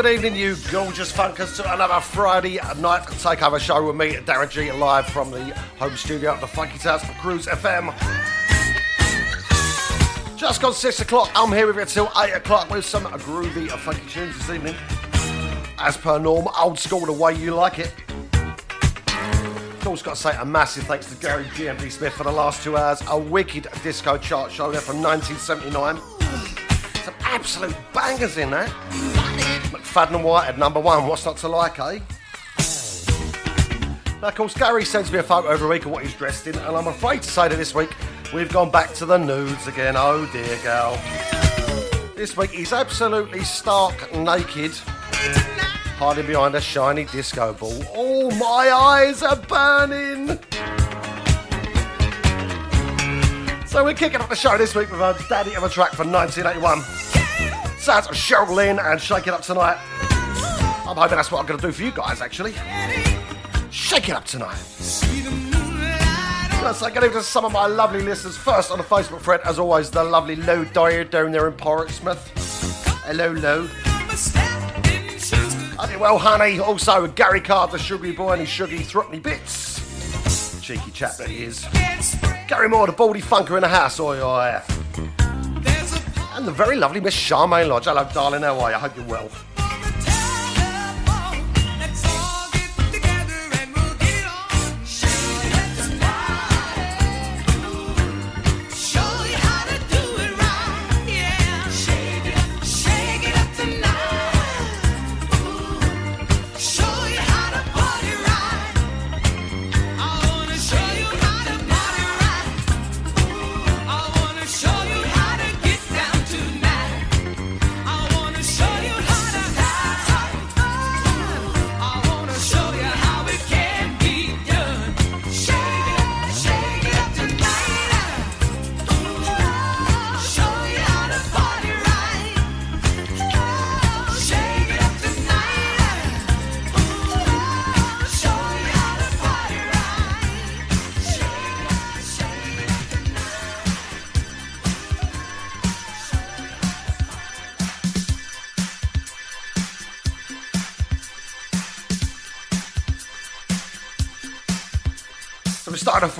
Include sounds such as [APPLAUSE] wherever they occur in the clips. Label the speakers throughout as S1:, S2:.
S1: Good evening, you gorgeous funkers, to another Friday night takeover show with me, Darren G, live from the home studio at the Funky Towers for Cruise FM. Just gone six o'clock. I'm here with you till eight o'clock with some groovy funky tunes this evening. As per norm, old school the way you like it. Of course, got to say a massive thanks to Gary GMD Smith for the last two hours. A wicked disco chart show there from 1979. Some absolute bangers in there. McFadden White at number one. What's not to like, eh? Now, of course, Gary sends me a photo every week of what he's dressed in, and I'm afraid to say that this week we've gone back to the nudes again. Oh dear, gal. This week he's absolutely stark naked hiding behind a shiny disco ball. Oh, my eyes are burning! So we're kicking off the show this week with a daddy of a track from 1981. Sounds of Cheryl Lynn and Shake It Up Tonight. I'm hoping that's what I'm going to do for you guys, actually. Shake it up tonight. Yes, I get into some of my lovely listeners. First on the Facebook thread, as always, the lovely Low Dyer down there in Portsmouth. Hello, Low. I did well, honey. Also, Gary Card, the sugary boy, and his sugary throttny bits. Cheeky chap that he is. Gary Moore, the baldy funker in the house. Oi, oi. And the very lovely Miss Charmaine Lodge. Hello, darling. How are you? I hope you're well.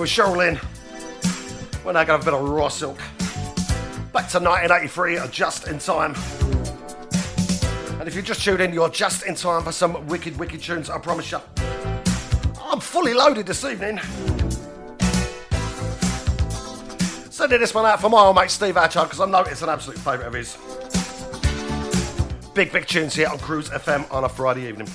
S1: Cheryl Lynn. We're now going to have a bit of raw silk. Back to 1983, just in time. And if you just tuned in, you're just in time for some wicked, wicked tunes, I promise you. I'm fully loaded this evening. Sending this one out for my old mate Steve Atchard because I know it's an absolute favourite of his. Big, big tunes here on Cruise FM on a Friday evening.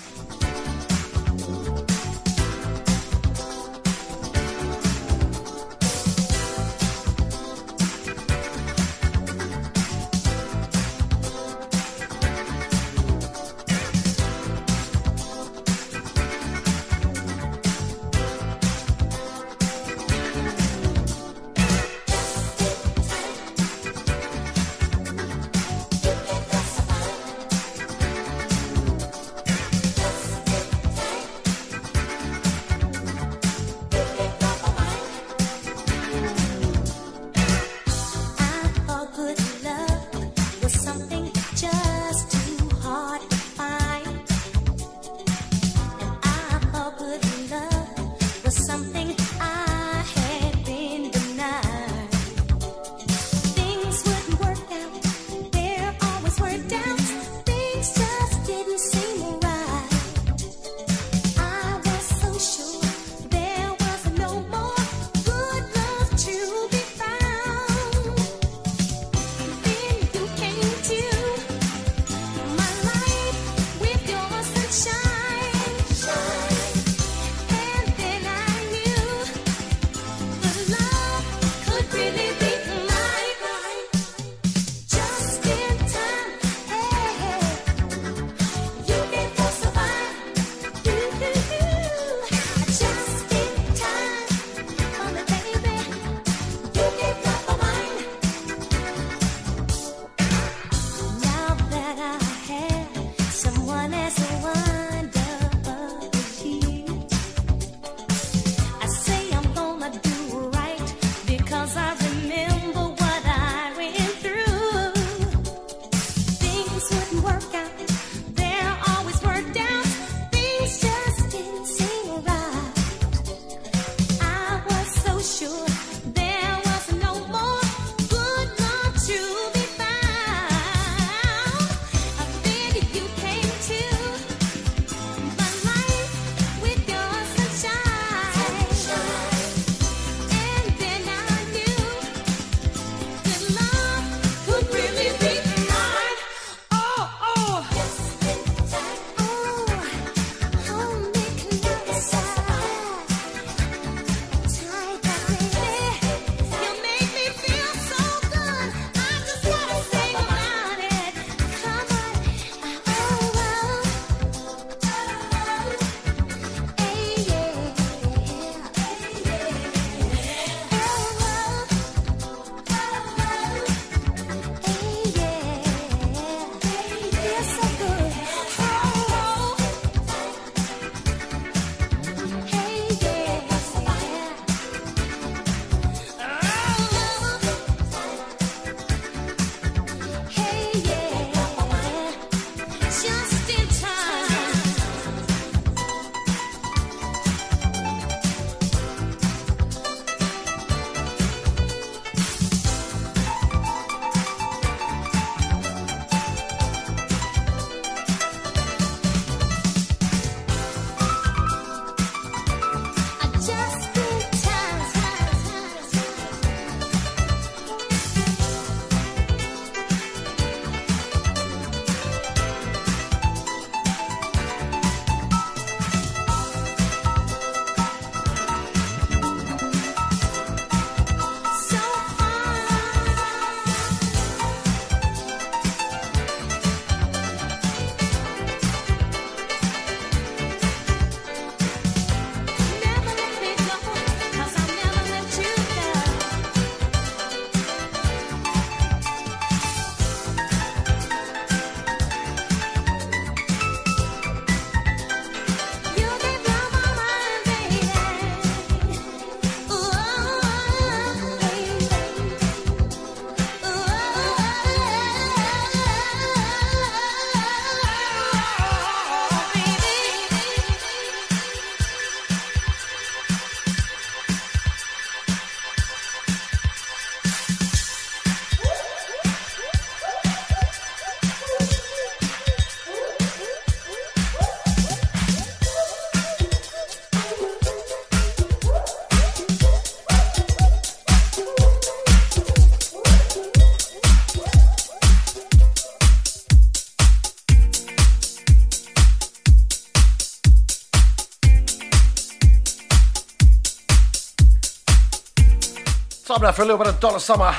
S1: Time now for a little bit of Donna Summer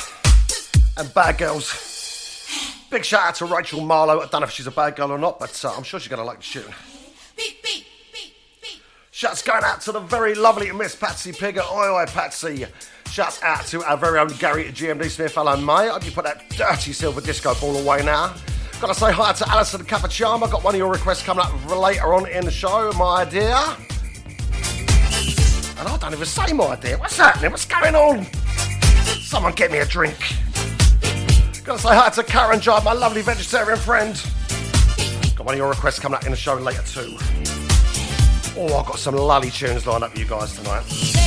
S1: and Bad Girls. Big shout out to Rachel Marlowe. I don't know if she's a bad girl or not, but uh, I'm sure she's going to like the tune. Shouts going out to the very lovely Miss Patsy Pigger. Oi, oi, Patsy. Shouts out to our very own Gary at GMD Smith. Hello, mate. I hope you put that dirty silver disco ball away now. Gotta say hi to Alison Cappuccino. Got one of your requests coming up later on in the show, my dear. And I don't even say my dear. What's happening? What's going on? Someone get me a drink. Gotta say hi to Karen Job, my lovely vegetarian friend. Got one of your requests coming up in the show later too. Oh, I've got some lolly tunes lined up for you guys tonight.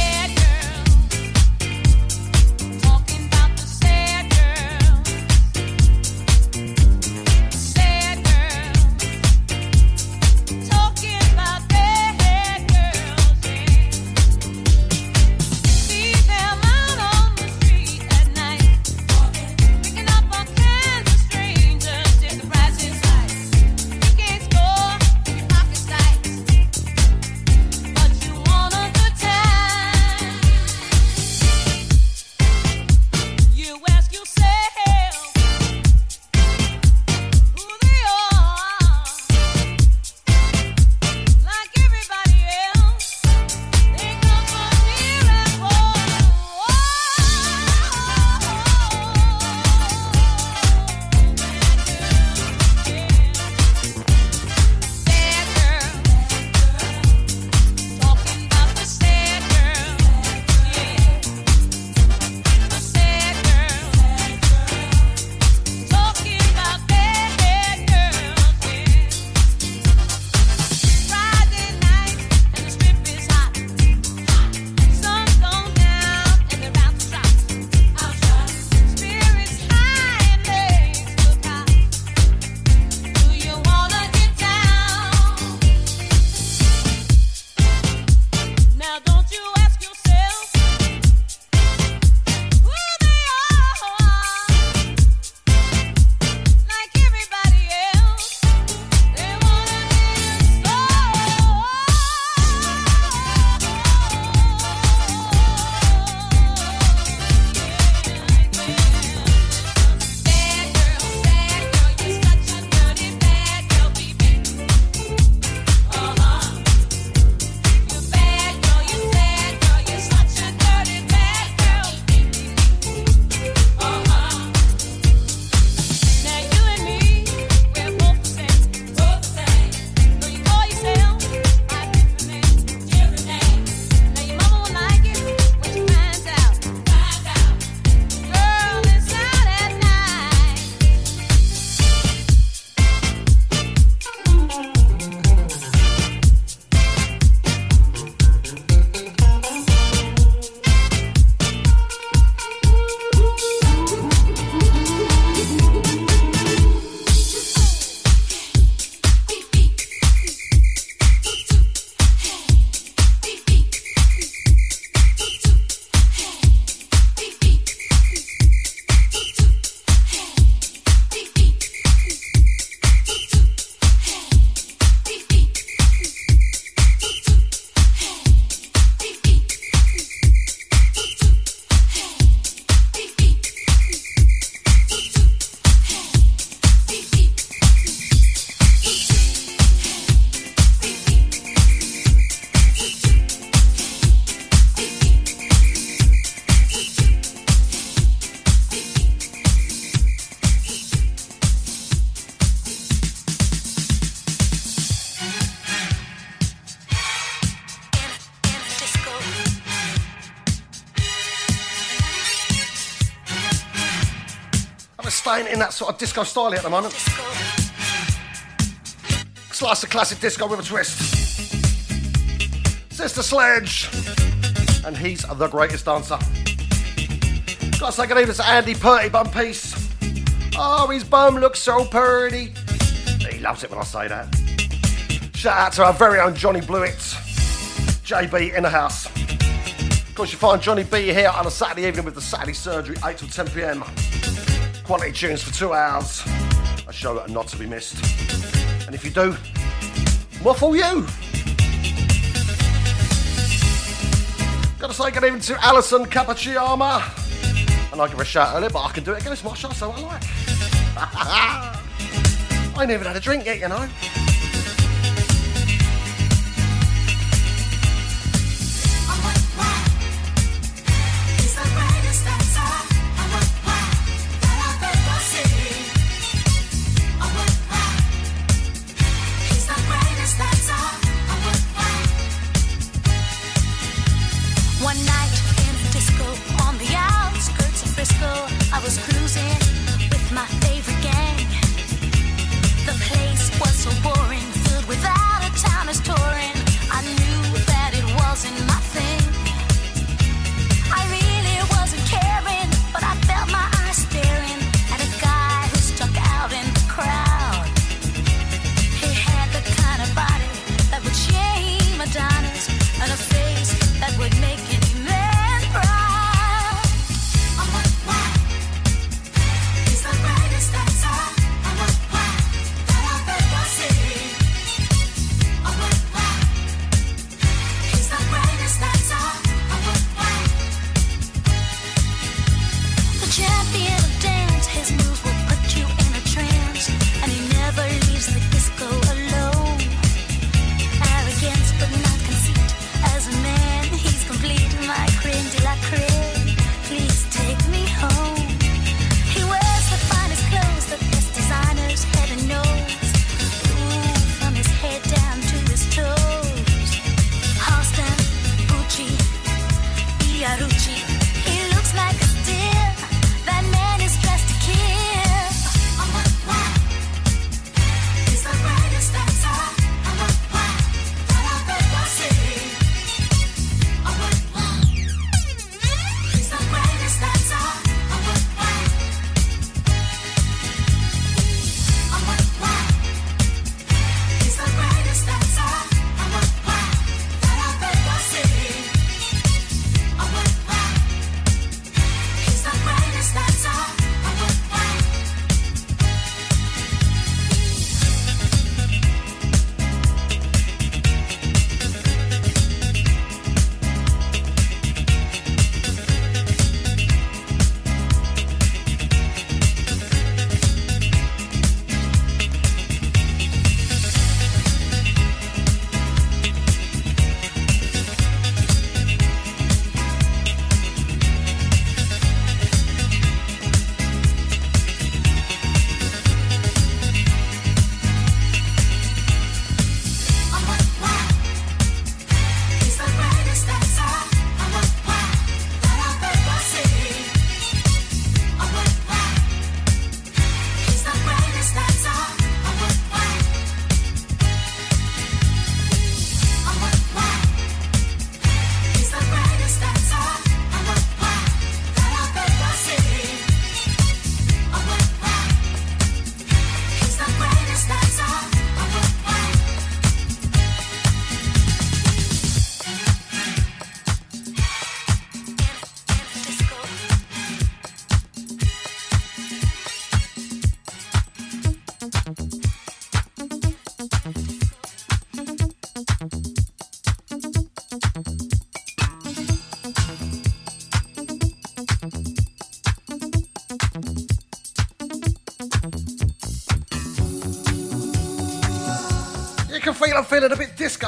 S1: Sort of disco style at the moment. Slice of classic disco with a twist. Sister Sledge. And he's the greatest dancer. Gotta say good evening to Andy Purty Bum Piece. Oh, his bum looks so pretty. He loves it when I say that. Shout out to our very own Johnny Blewett. JB in the house. Of course, you find Johnny B here on a Saturday evening with the Saturday Surgery, 8 till 10 pm. Quality tunes for two hours. A show that are not to be missed. And if you do, waffle you. Gotta say good evening to Alison Cappuccino.
S2: and I give her a shout earlier, but I can do it again. It's my show, so I like. [LAUGHS] I ain't even had a drink yet, you know.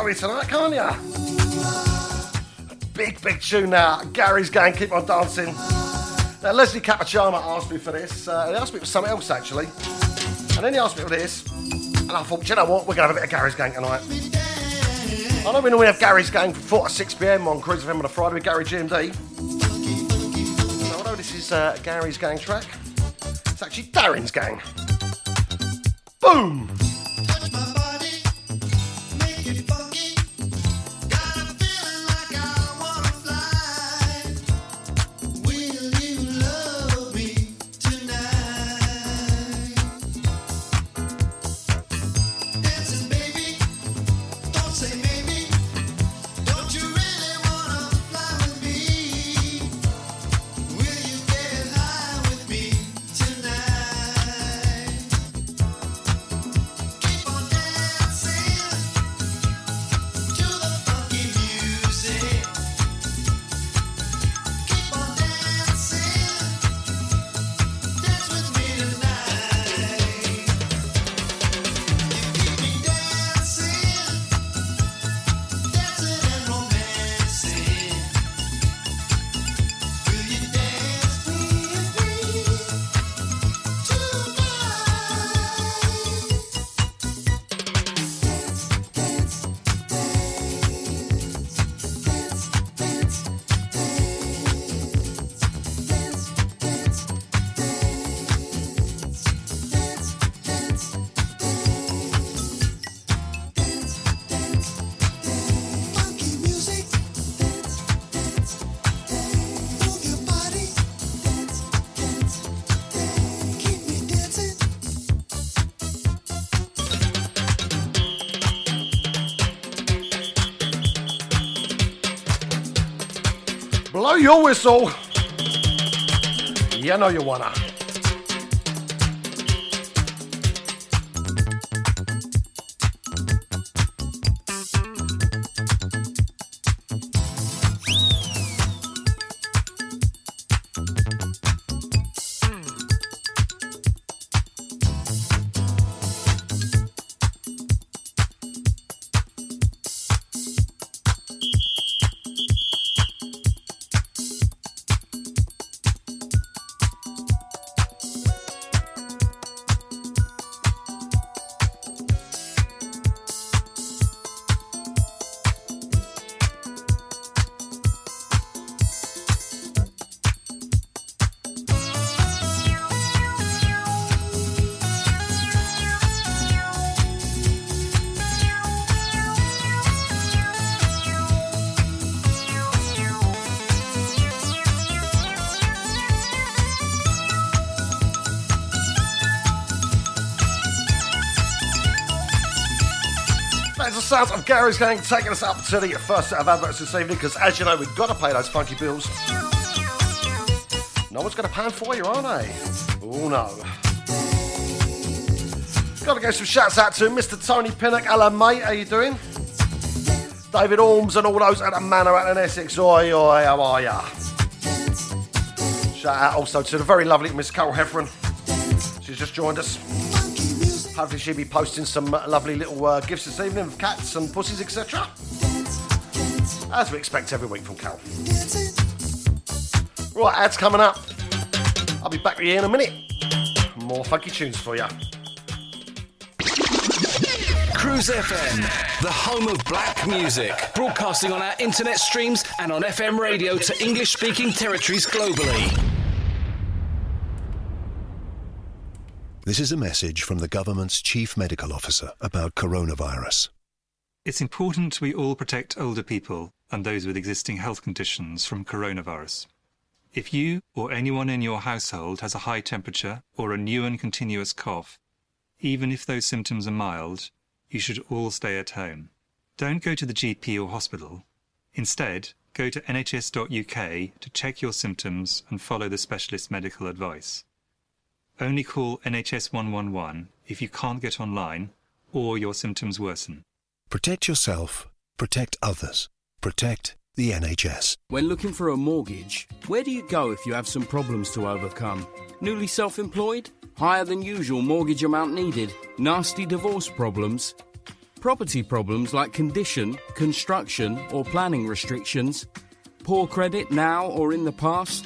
S2: Disco tonight, can't ya? Big, big tune now. Gary's Gang, keep on dancing. Now, Leslie Capachama asked me for this. Uh, he asked me for something else, actually. And then he asked me for this. And I thought, you know what? We're going to have a bit of Gary's Gang tonight. I know we normally have Gary's Gang from 4 to 6 pm on Cruise FM on a Friday with Gary GMD. So although this is uh, Gary's Gang track, it's actually Darren's Gang. Boom!
S1: Your whistle. You know you wanna. Sounds of Gary's Gang taking us up to the first set of adverts this evening because, as you know, we've got to pay those funky bills. No one's going to pan for you, are they? Oh no. Got to give some shouts out to Mr. Tony Pinnock. Hello, mate. How you doing? David Orms and all those at the Manor at an Essex. Oi, oi, how are ya? Shout out also to the very lovely Miss Carol Heffron. She's just joined us. Hopefully she'll be posting some lovely little uh, gifts this evening of cats and pussies, etc. As we expect every week from Cal. Right, ads coming up. I'll be back with you in a minute. More funky tunes for you.
S3: Cruise FM, the home of black music, broadcasting on our internet streams and on FM radio to English speaking territories globally.
S4: This is a message from the government's chief medical officer about coronavirus.
S5: It's important we all protect older people and those with existing health conditions from coronavirus. If you or anyone in your household has a high temperature or a new and continuous cough, even if those symptoms are mild, you should all stay at home. Don't go to the GP or hospital. Instead, go to nhs.uk to check your symptoms and follow the specialist medical advice. Only call NHS 111 if you can't get online or your symptoms worsen.
S4: Protect yourself, protect others, protect the NHS.
S6: When looking for a mortgage, where do you go if you have some problems to overcome? Newly self employed? Higher than usual mortgage amount needed? Nasty divorce problems? Property problems like condition, construction, or planning restrictions? Poor credit now or in the past?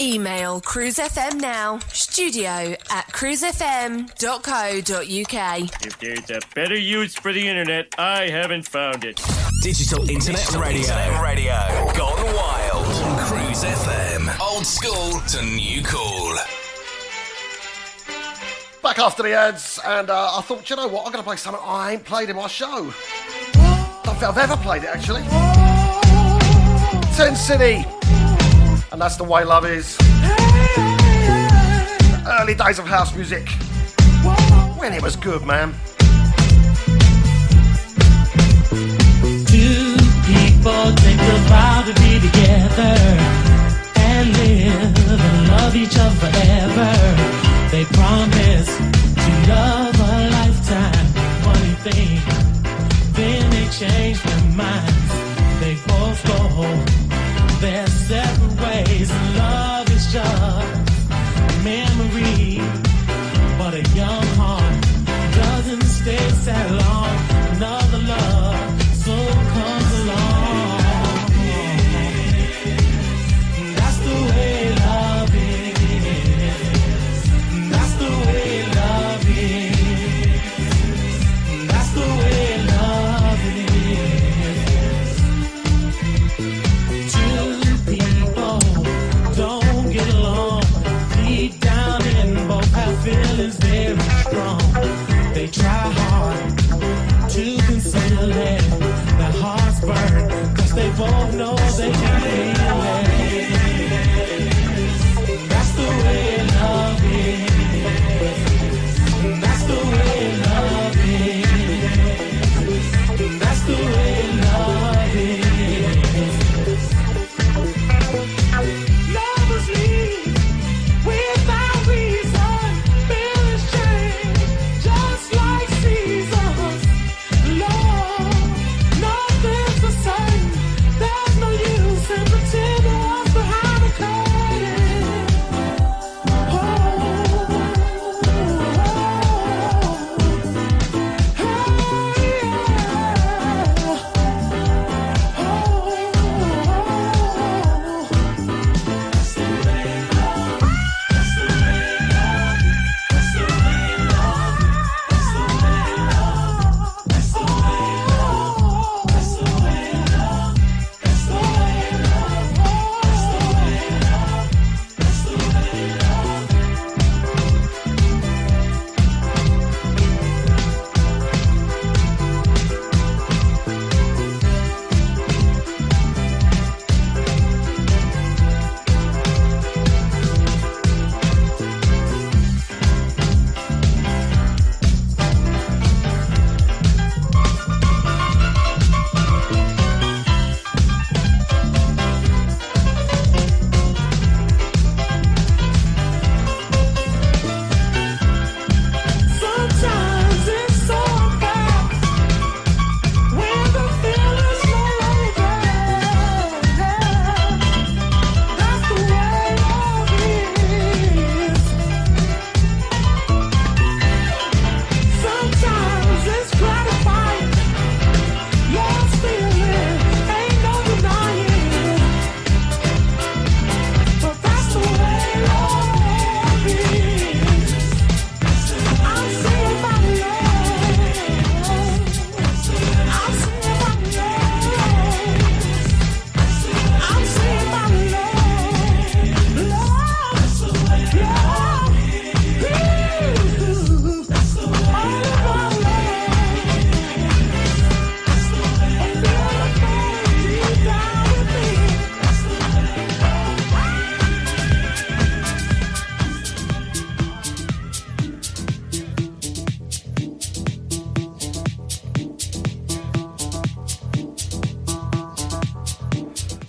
S7: Email cruisefm now, studio at cruisefm.co.uk.
S8: If there's a better use for the internet, I haven't found it.
S3: Digital Internet
S9: Digital
S3: Radio.
S9: Internet Radio.
S3: Gone wild. On Cruise FM. Old school to new cool.
S1: Back after the ads, and uh, I thought, you know what, I'm going to play something I ain't played in my show. I Don't think I've ever played it, actually. Ten City. And that's the way love is. Early days of house music. When it was good, man.
S10: Two people take a vow to be together and live and love each other forever. They promise to love a lifetime. Funny thing, then they change their minds. They both go their separate ways. Love is just a memory, but a young heart doesn't stay sad long.
S11: Sounds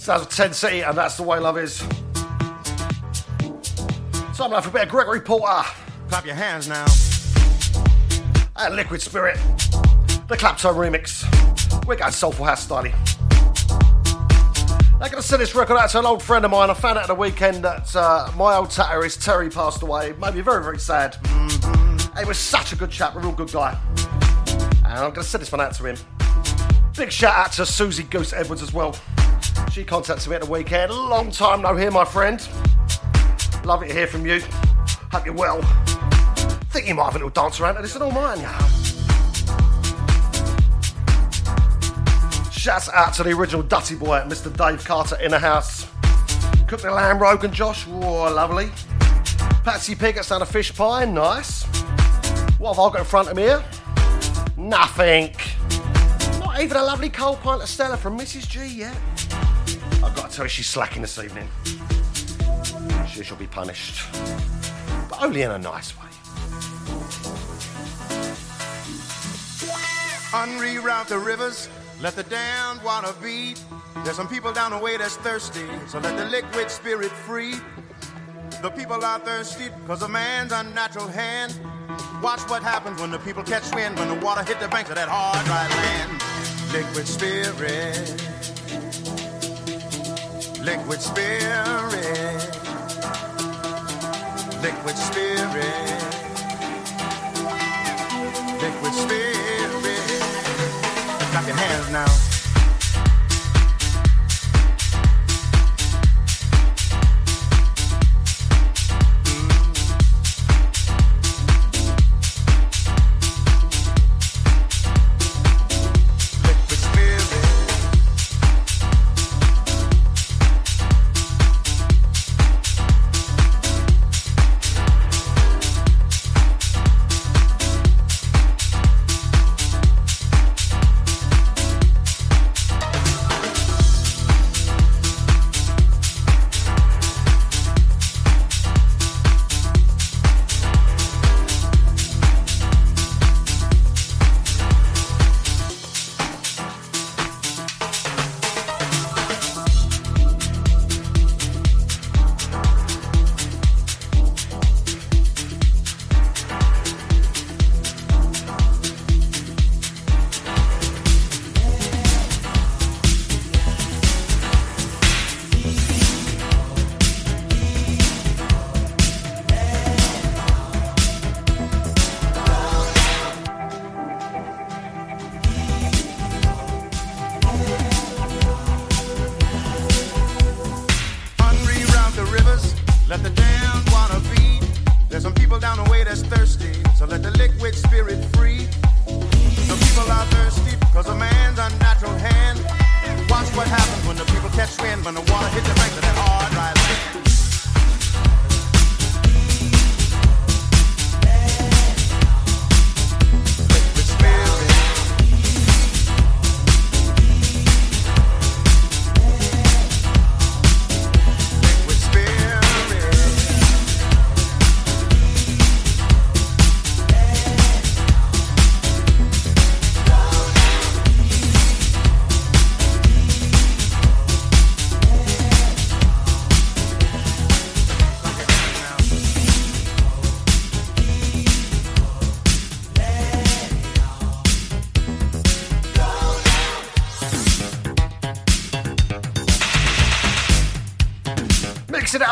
S11: of Ten City, and that's the way love is. Time I'm for a bit of Gregory Porter.
S9: Clap your hands now.
S11: And Liquid Spirit. The Claptone remix. We're going Soulful House styling. I'm going to send this record out to an old friend of mine. I found out at the weekend that uh, my old tattooist Terry passed away. It Made me very, very sad. He was such a good chap, a real good guy. And I'm going to send this one out to him. Big shout out to Susie Goose Edwards as well. She contacted me at the weekend. Long time no hear, my friend. Love it to hear from you. Hope you're well. Think you might have a little dance around to this all mine. Shouts out to the original Dutty boy, Mr. Dave Carter in the house. Cook the lamb, Rogan Josh. Whoa, lovely. Patsy Pig gets down a fish pie. Nice. What have I got in front of me here? Nothing. Not even a lovely cold pint of Stella from Mrs. G yet. You, she's slacking this evening. She shall be punished. But only in a nice way.
S9: Unreroute the rivers, let the damned water beat. There's some people down the way that's thirsty, so let the liquid spirit free. The people are thirsty because of man's unnatural hand. Watch what happens when the people catch wind, when the water hit the banks of that hard, dry land. Liquid spirit. Liquid spirit. Liquid spirit. Liquid spirit. Clap your hands now.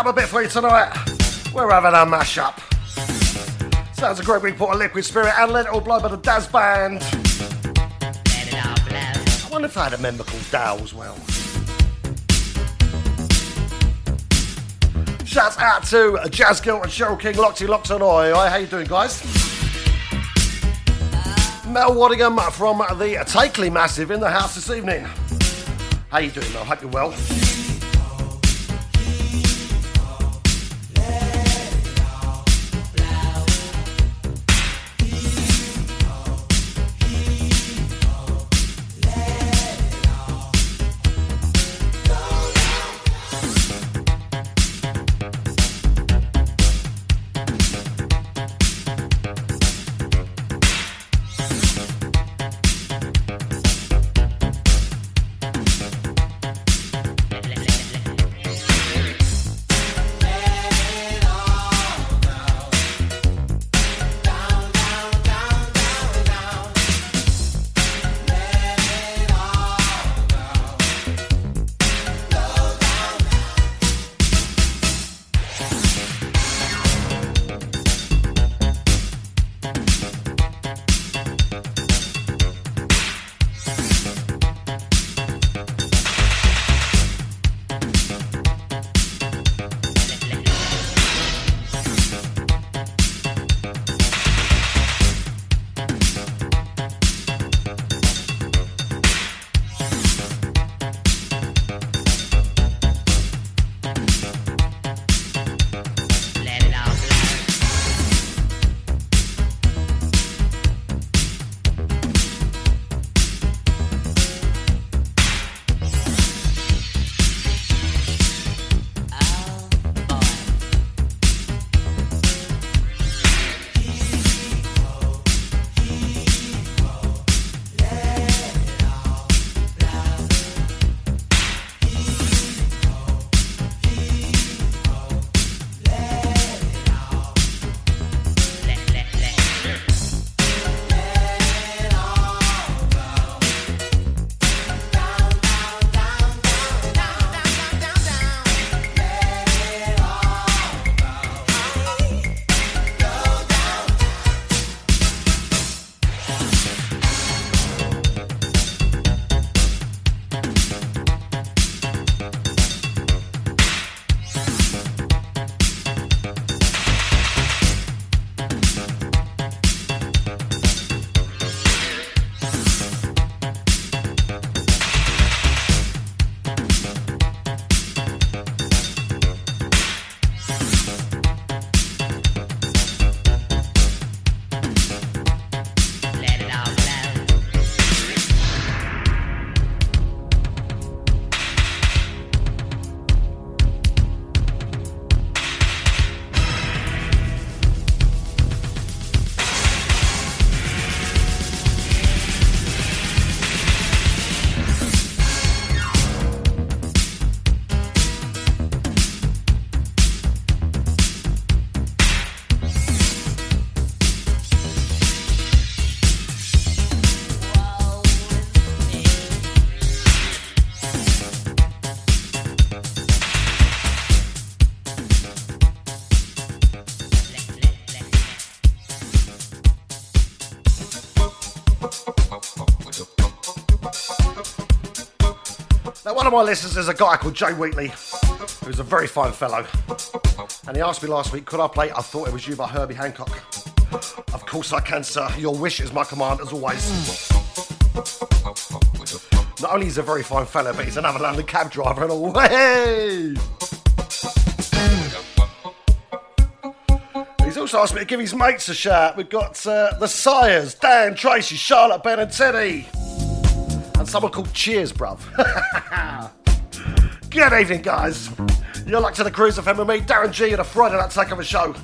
S1: Up a bit for you tonight. We're having a mashup. Sounds a great report of Liquid Spirit and Let It All Blow by the Dazz Band. I wonder if I had a member called Dow as well. Shouts out to Jazz Gilt and Cheryl King, Oi. Oi, how you doing, guys? Mel Waddingham from the Takeley Massive in the house this evening. How you doing, Mel? Hope you're well. My listeners is a guy called Jay Wheatley, who's a very fine fellow. And he asked me last week, could I play I Thought It Was You by Herbie Hancock? Of course I can, sir. Your wish is my command, as always. Not only is a very fine fella, but he's another London cab driver and away! He's also asked me to give his mates a shout. We've got uh, the Sires, Dan, Tracy, Charlotte, Ben, and Teddy. Someone called Cheers, bruv. [LAUGHS] Good evening, guys. You're luck to the Cruise FM with me, Darren G, and a Friday night take of a show.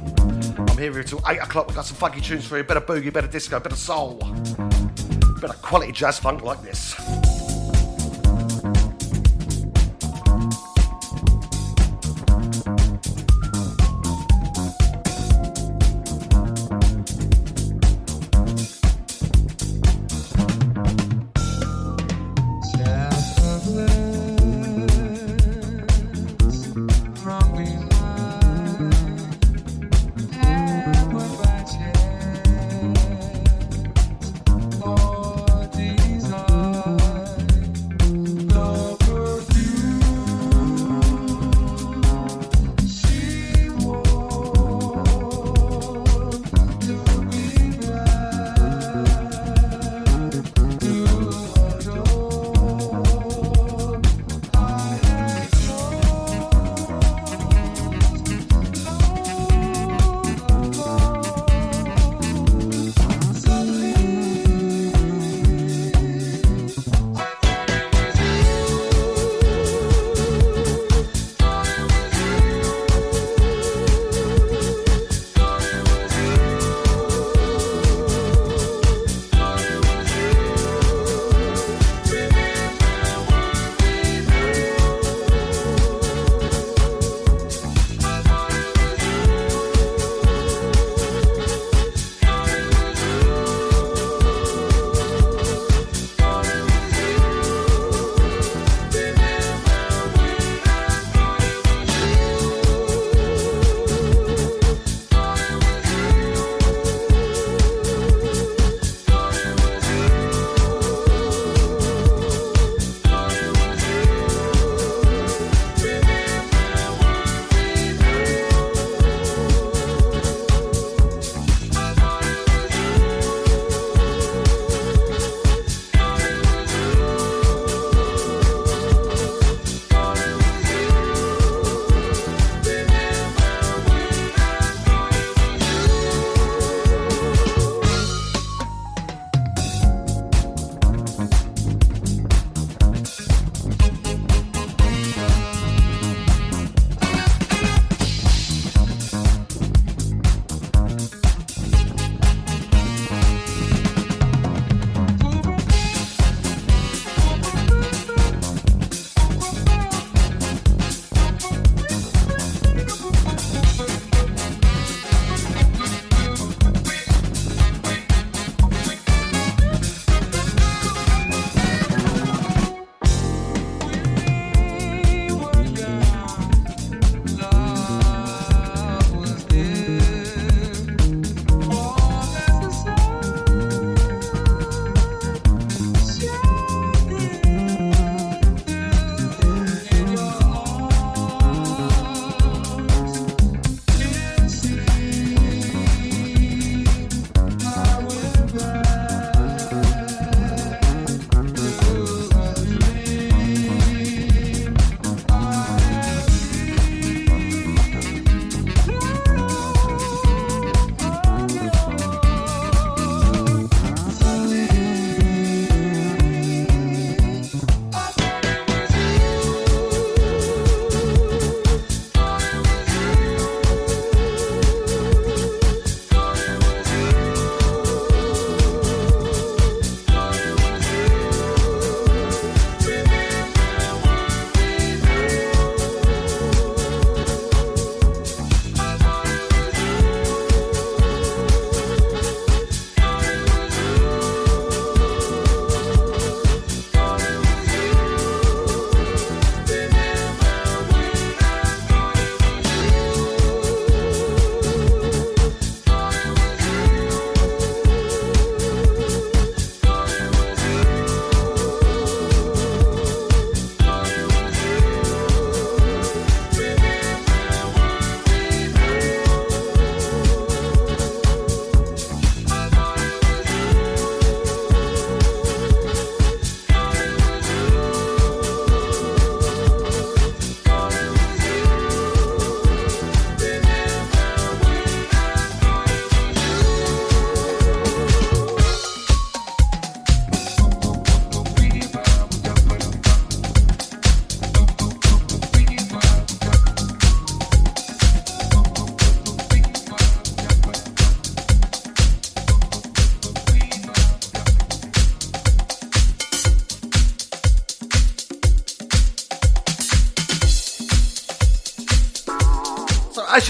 S1: I'm here until 8 o'clock. We've got some funky tunes for you. Better boogie, better disco, better soul. Better quality jazz funk like this.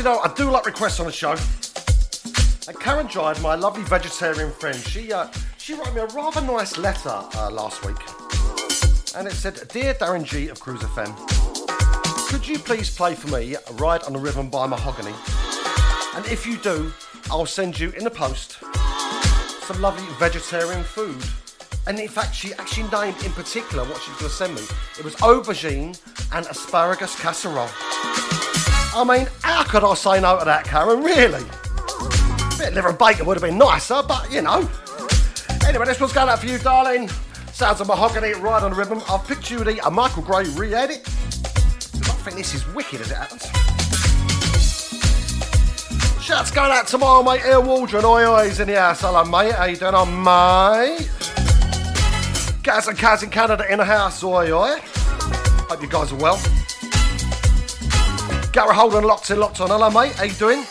S1: You know, I do like requests on the show. And Karen Jide, my lovely vegetarian friend, she uh, she wrote me a rather nice letter uh, last week. And it said, Dear Darren G of Cruise FM, could you please play for me Ride on the Rhythm by Mahogany? And if you do, I'll send you in the post some lovely vegetarian food. And in fact, she actually named in particular what she's going to send me. It was aubergine and asparagus casserole. I mean, how could I say no to that, Karen? Really? A bit of liver and bacon would have been nicer, but you know. Anyway, this one's going out for you, darling. Sounds of mahogany Ride on the Rhythm. I've picked you the a Michael Gray re-edit. I think this is wicked as it happens. Shouts going out tomorrow, mate. Air Waldron, oi oi's in the house. Hello, mate. How you doing, mate? Gaz and Kaz in Canada in the house, oi oi. Hope you guys are well. Gary Holden locked in, locked on. Hello, mate. How you doing?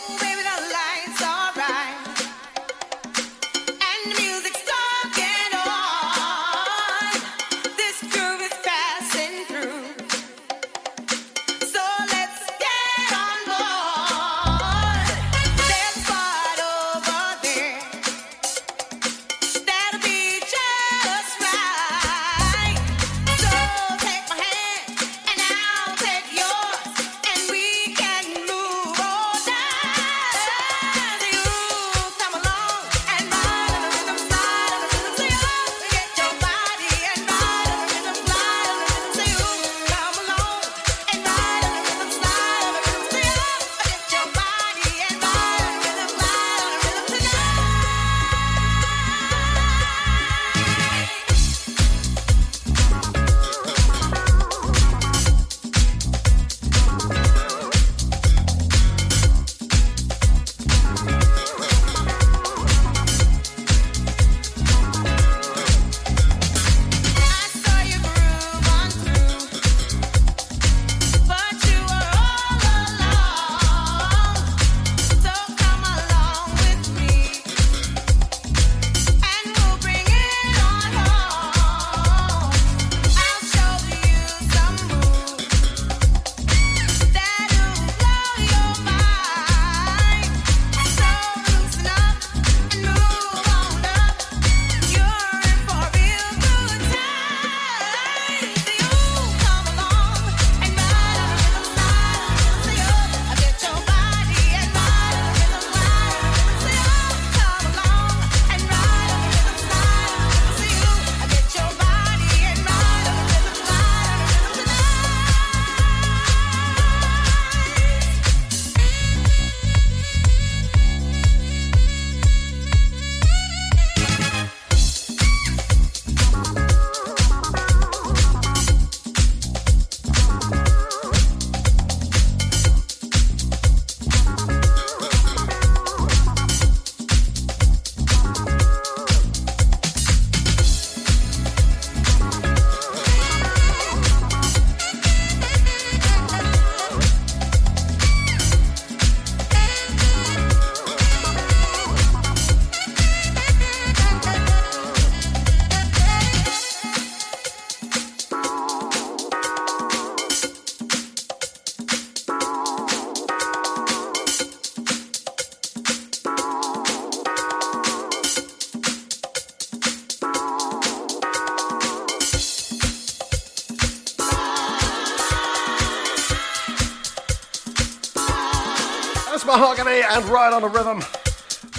S1: And Ride on the Rhythm.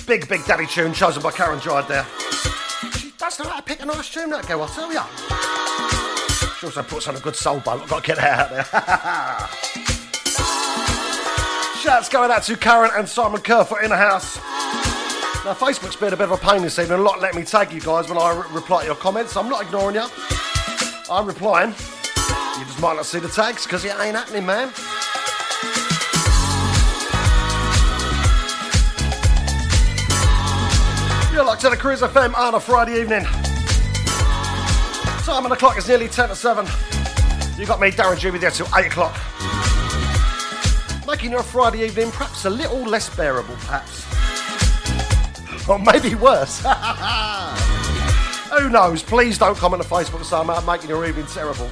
S1: Big, big daddy tune chosen by Karen Jide there. She does know how to pick a nice tune, that girl, I tell ya. She also puts on a good soul bone. I've got to get that out there. [LAUGHS] Shouts going out to Karen and Simon Kerfoot in the house. Now, Facebook's been a bit of a pain this evening. A lot let me tag you guys when I re- reply to your comments. I'm not ignoring you. I'm replying. You just might not see the tags because it ain't happening, man. To the Cruise FM on a Friday evening. Time on the clock is nearly 10 to 7. You got me, Darren Juby, there till 8 o'clock. Making your Friday evening perhaps a little less bearable, perhaps. Or maybe worse. [LAUGHS] Who knows? Please don't comment on Facebook and say I'm making your evening terrible.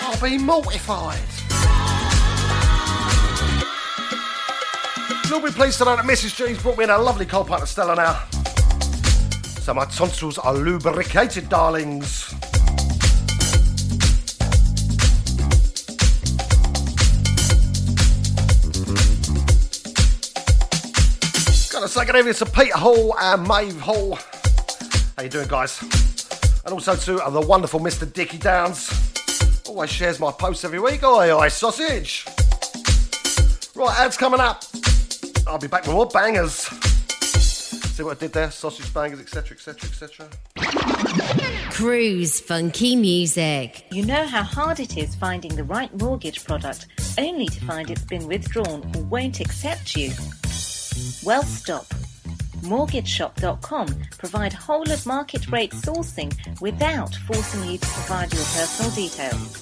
S1: I'll be mortified. You'll be pleased to know that Mrs. G's brought me in a lovely cold pint of Stella now. So my tonsils are lubricated, darlings. Got a second evening to Peter Hall and Maeve Hall. How you doing, guys? And also to the wonderful Mr. Dickie Downs. Always shares my posts every week. Oi, oi, sausage. Right, ads coming up. I'll be back with more bangers. See what I did there? Sausage bangers, etc., etc., etc.
S12: Cruise Funky Music.
S13: You know how hard it is finding the right mortgage product only to find it's been withdrawn or won't accept you? Well, stop. MortgageShop.com provide whole of market rate sourcing without forcing you to provide your personal details.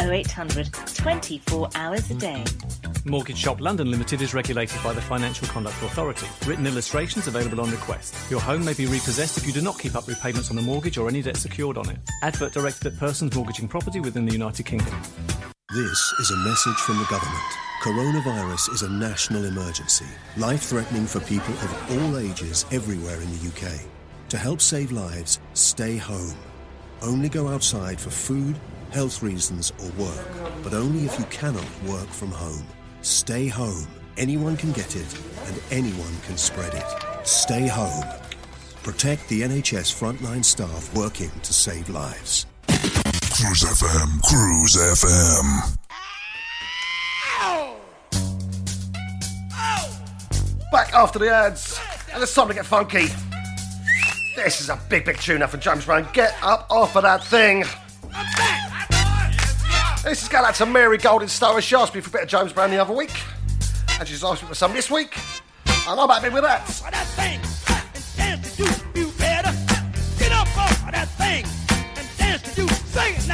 S13: 0800 24 hours a day.
S14: Mortgage Shop London Limited is regulated by the Financial Conduct Authority. Written illustrations available on request. Your home may be repossessed if you do not keep up repayments on the mortgage or any debt secured on it. Advert directed at persons mortgaging property within the United Kingdom.
S4: This is a message from the government. Coronavirus is a national emergency, life threatening for people of all ages everywhere in the UK. To help save lives, stay home. Only go outside for food, health reasons, or work, but only if you cannot work from home. Stay home. Anyone can get it, and anyone can spread it. Stay home. Protect the NHS frontline staff working to save lives.
S15: Cruise FM, Cruise FM.
S1: Back after the ads, and it's time to get funky. This is a big, big tune up for James Brown. Get up off of that thing. This is going out to Mary Golden Star. She asked me for a bit of James Brown the other week, and she's asked me for some this week, and I'm happy with that.
S16: Better get up off of that thing and dance to you. Sing it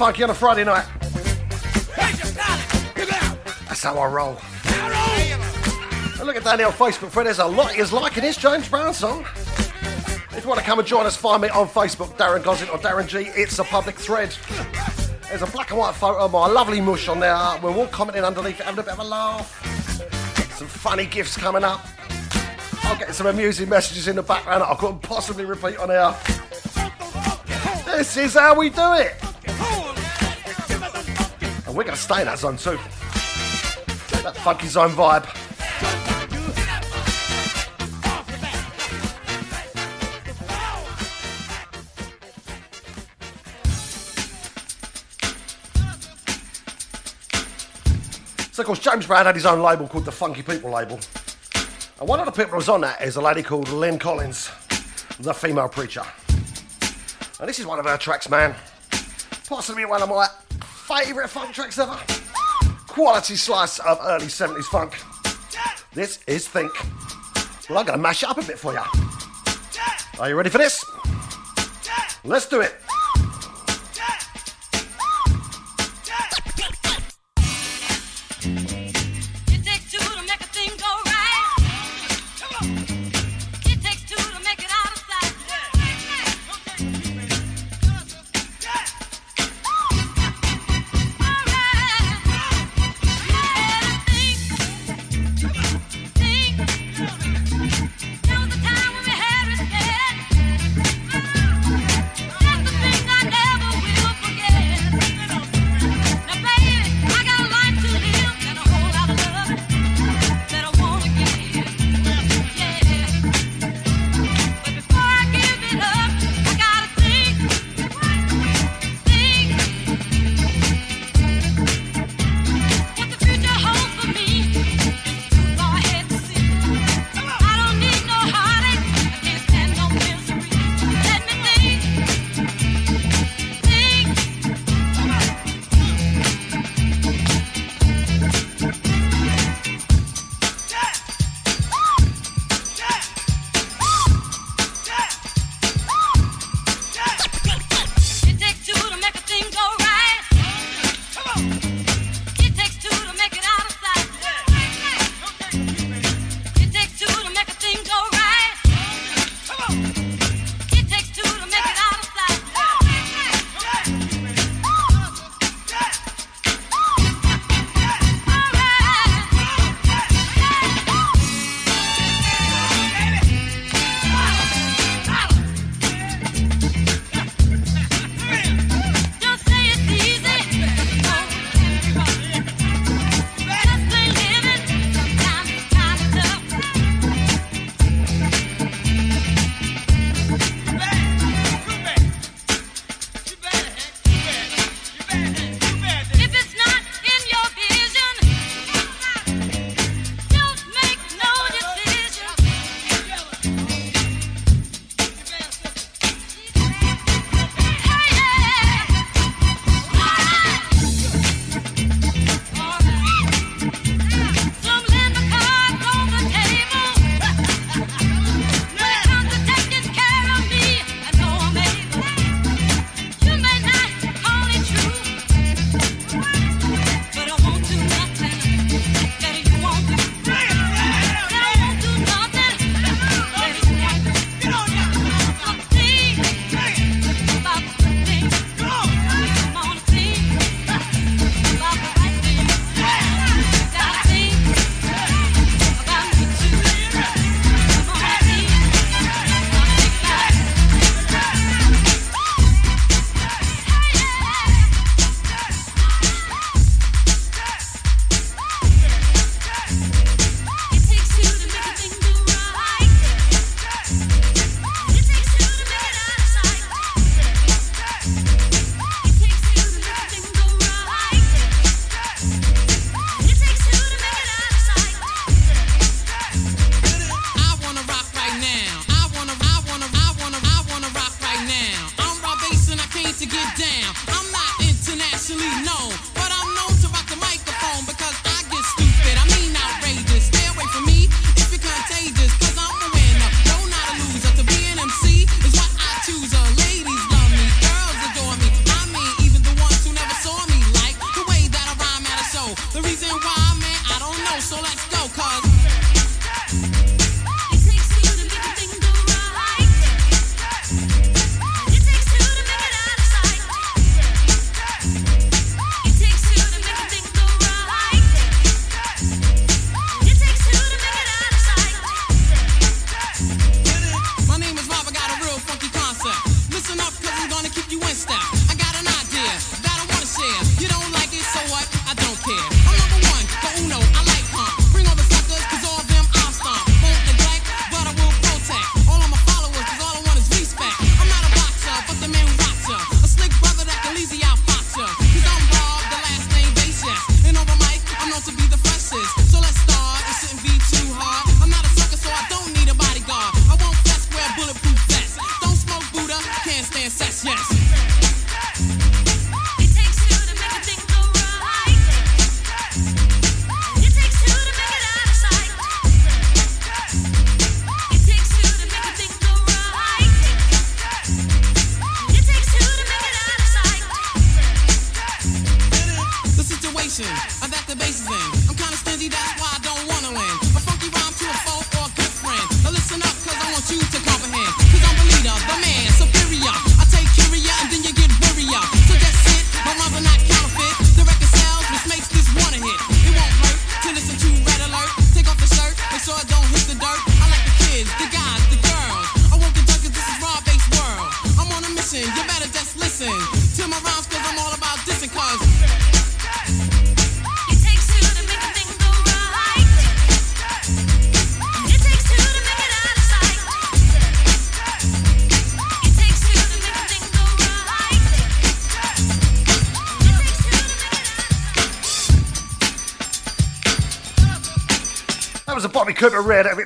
S16: funky on a
S1: Friday night.
S16: Hey, you got it. Give it out.
S1: That's how I roll. And look at there on Facebook, Fred. There's a lot is liking this James Brown song. If you want to come and join us, find me on Facebook, Darren Gossett or Darren G. It's a public thread. There's a black and white photo of my lovely mush on there. We're all commenting underneath it, having a bit of a laugh. Some funny gifts coming up. I'll get some amusing messages in the background that I couldn't possibly repeat on air. This is how we do it. We're going to stay in that zone too. That funky zone vibe. So, of course, James Brown had his own label called the Funky People label. And one of the people who was on that is a lady called Lyn Collins, the female preacher. And this is one of her tracks, man. Possibly one of my favourite funk tracks ever. Quality slice of early 70s funk. This is Think. Well, I'm going to mash it up a bit for you. Are you ready for this? Let's do it.
S17: It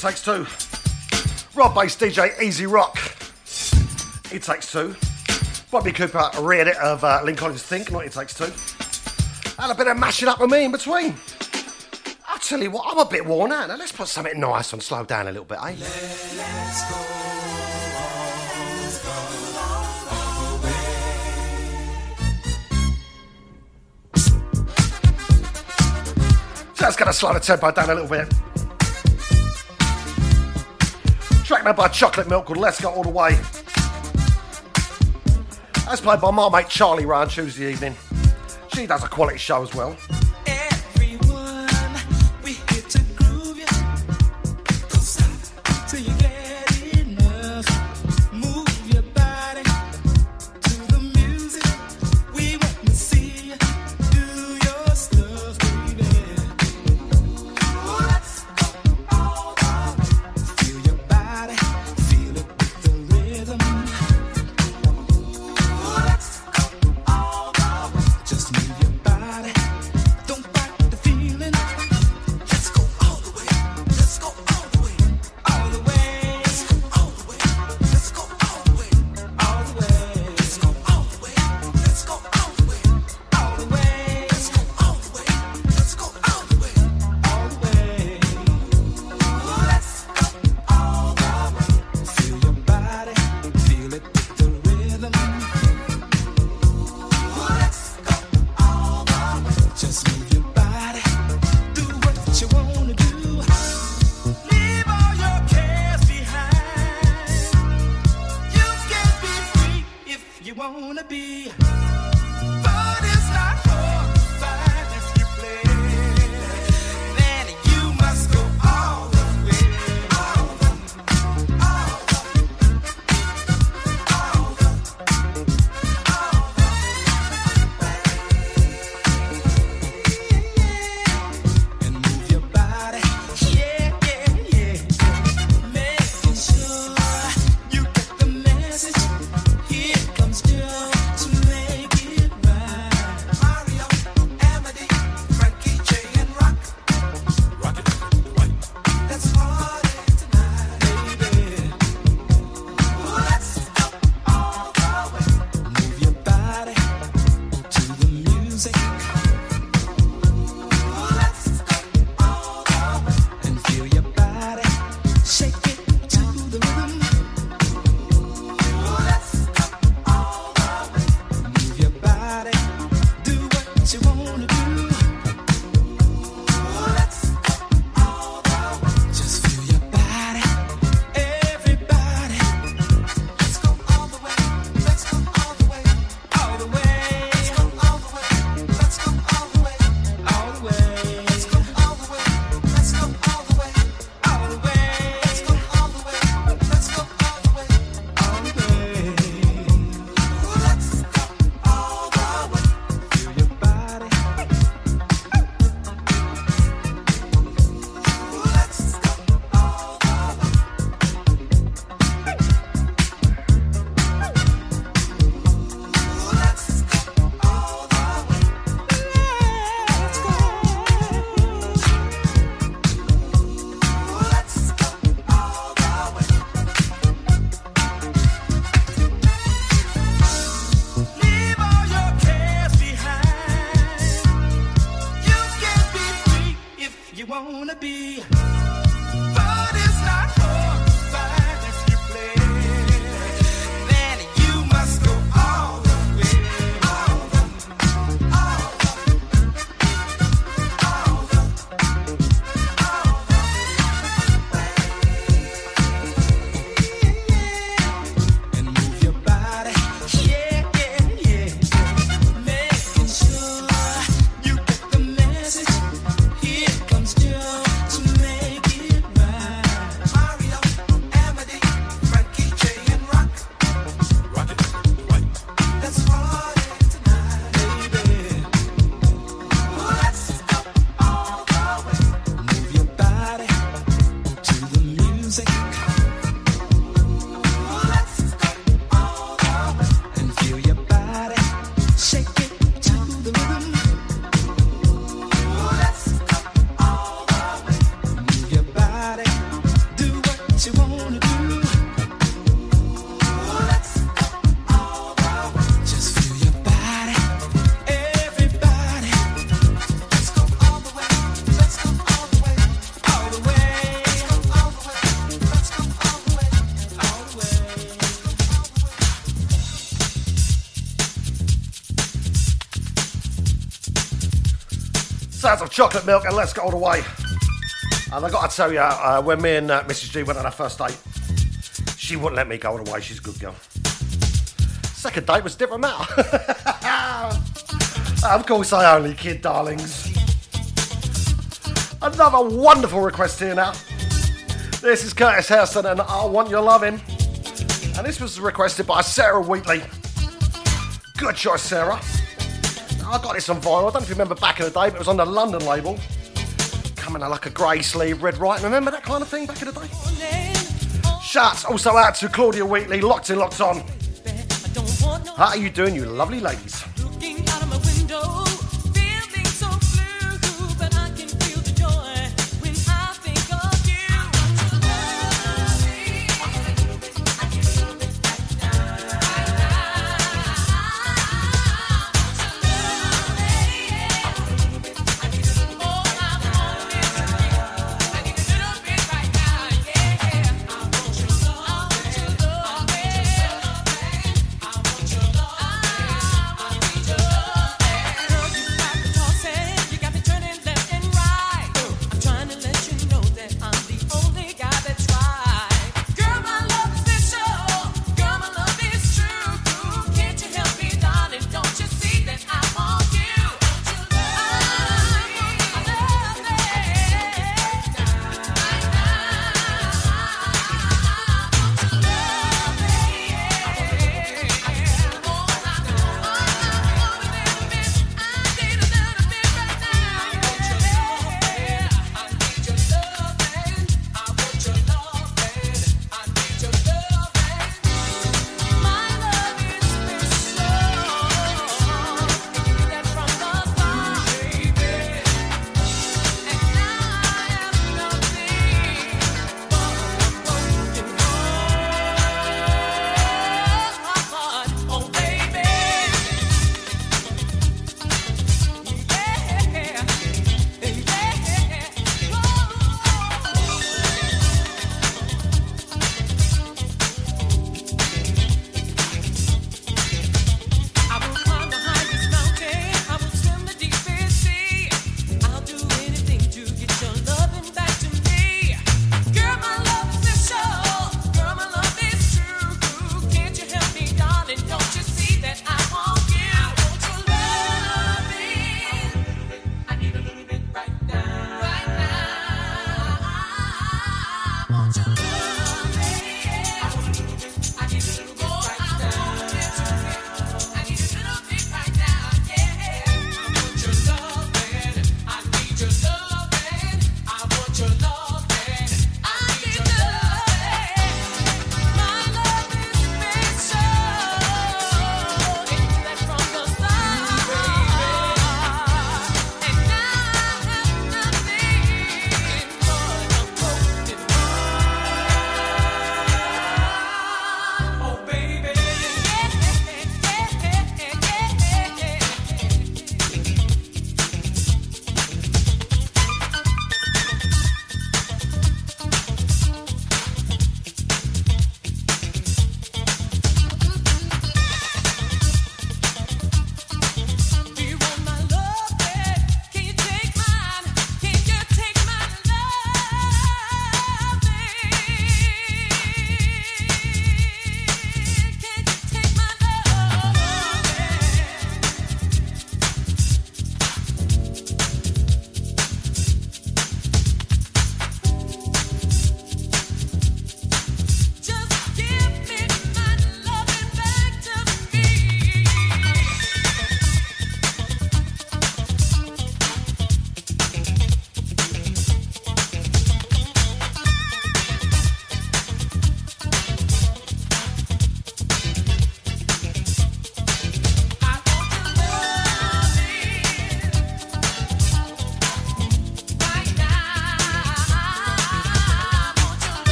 S17: Takes Two.
S18: Rob Base DJ E-Z Rock. It Takes Two. Bobby Cooper, a re-edit of uh, Lyn Collins' Think, not It Takes Two. And a bit of mashing up with me in between. I'll tell you what, I'm a bit worn out. Now let's put something nice on, slow down a little bit, eh? Let's go. Just gonna slow the tempo down a little bit. and by Chocolate Milk called Let's Go All The Way. That's played by my mate Charlie Ryan Tuesday evening. She does a quality show as well.
S1: Chocolate milk and let's go all the way. And I got to tell you, uh, when me and uh, Mrs. G went on our first date, she wouldn't let me go all the way. She's a good girl. Second date was a different matter. [LAUGHS] of course, I only kid, darlings. Another wonderful request here now. This is Curtis Hairston and I Want Your Loving. And this was requested by Sarah Wheatley. Good choice, Sarah. I got this on vinyl. I don't know if you remember back in the day, but it was on the London label. Coming out like a grey sleeve, red right. Remember that kind of thing back in the day? Shouts also out to Claudia Wheatley, locked in, locked on. How are you doing, you lovely ladies?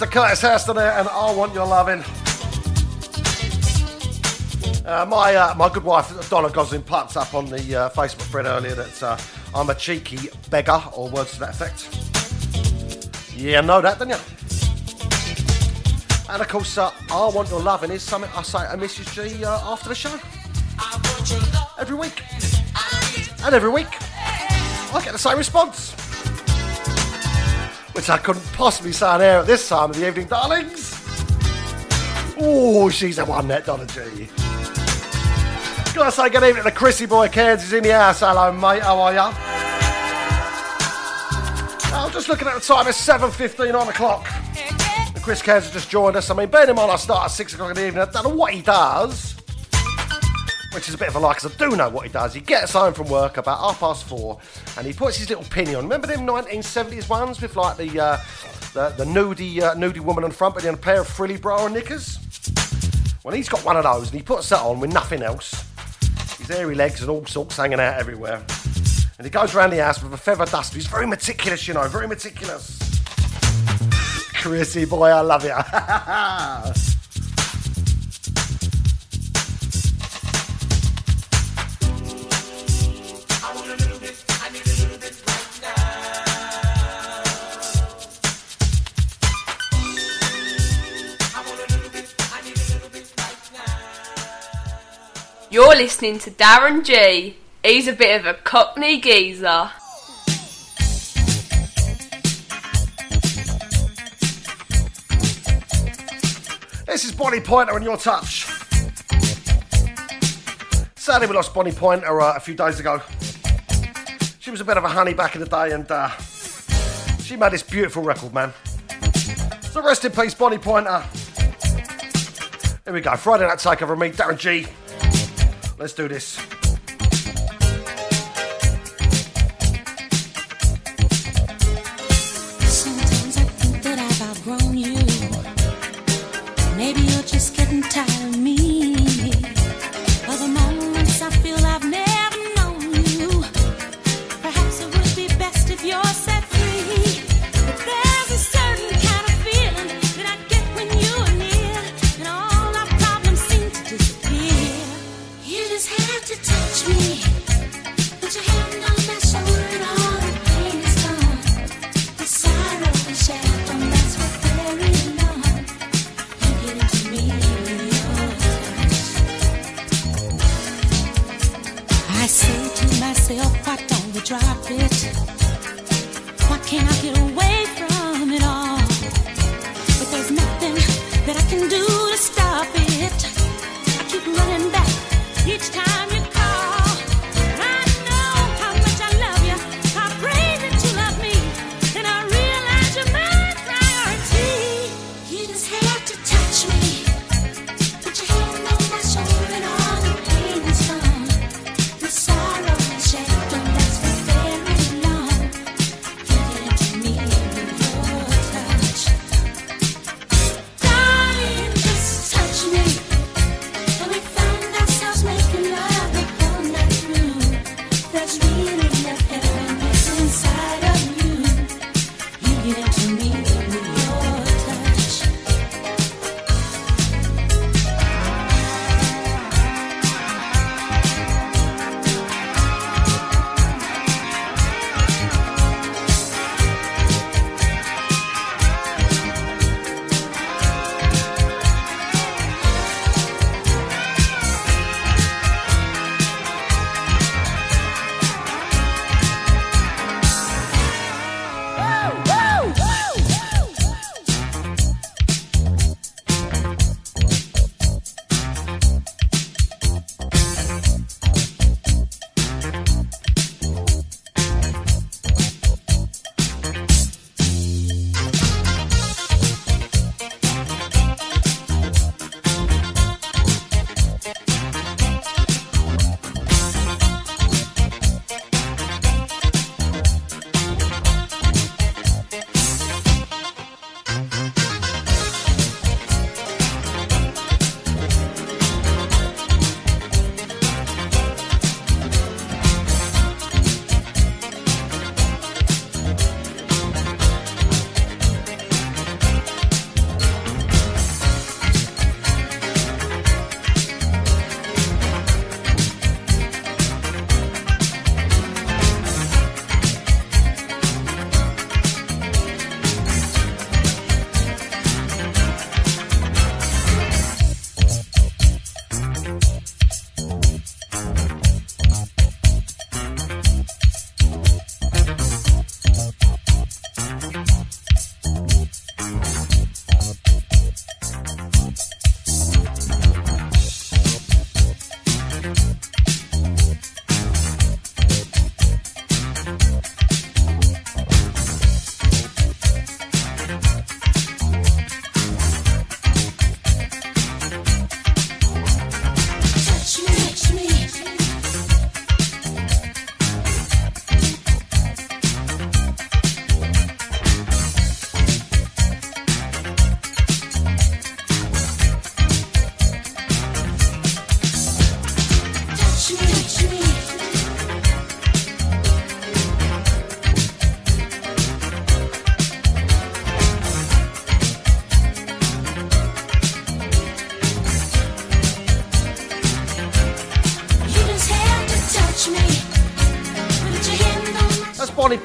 S1: Mr. Curtis Hairston there, and I Want Your Loving. Uh, my uh, my good wife Donna Gosling plucked up on the uh, Facebook thread earlier that uh, I'm a cheeky beggar, or words to that effect. Yeah, know that, don't you? And of course, uh, I Want Your Loving is something I say to Mrs. G uh, after the show. Every week. And every week, I get the same response. I couldn't possibly sign air at this time of the evening, darlings. Oh, she's a one net Donna G. Gotta say good evening to the Chrissy Boy Cairns is in the house. Hello, mate. How are ya? I'm just looking at the time. It's 7.15 on the clock. Chris Cairns has just joined us. I mean, bear in mind I start at 6 o'clock in the evening. I don't know what he does. Which is a bit of a lie, because I do know what he does. He gets home from work about half past four, and he puts his little pinny on. Remember them 1970s ones with like the uh, the, the nudie uh, nudie woman on the front, but in a pair of frilly bra and knickers? Well, he's got one of those, and he puts that on with nothing else. His hairy legs and all sorts hanging out everywhere. And he goes around the house with a feather duster. He's very meticulous, you know, very meticulous. Chrissy boy, I love you. [LAUGHS]
S19: You're listening to Darren G. He's a bit of a cockney geezer.
S1: This is Bonnie Pointer and your touch. Sadly, we lost Bonnie Pointer uh, a few days ago. She was a bit of a honey back in the day, and uh, she made this beautiful record, man. So rest in peace, Bonnie Pointer. Here we go. Friday night takeover. Me, Darren G. Let's do this.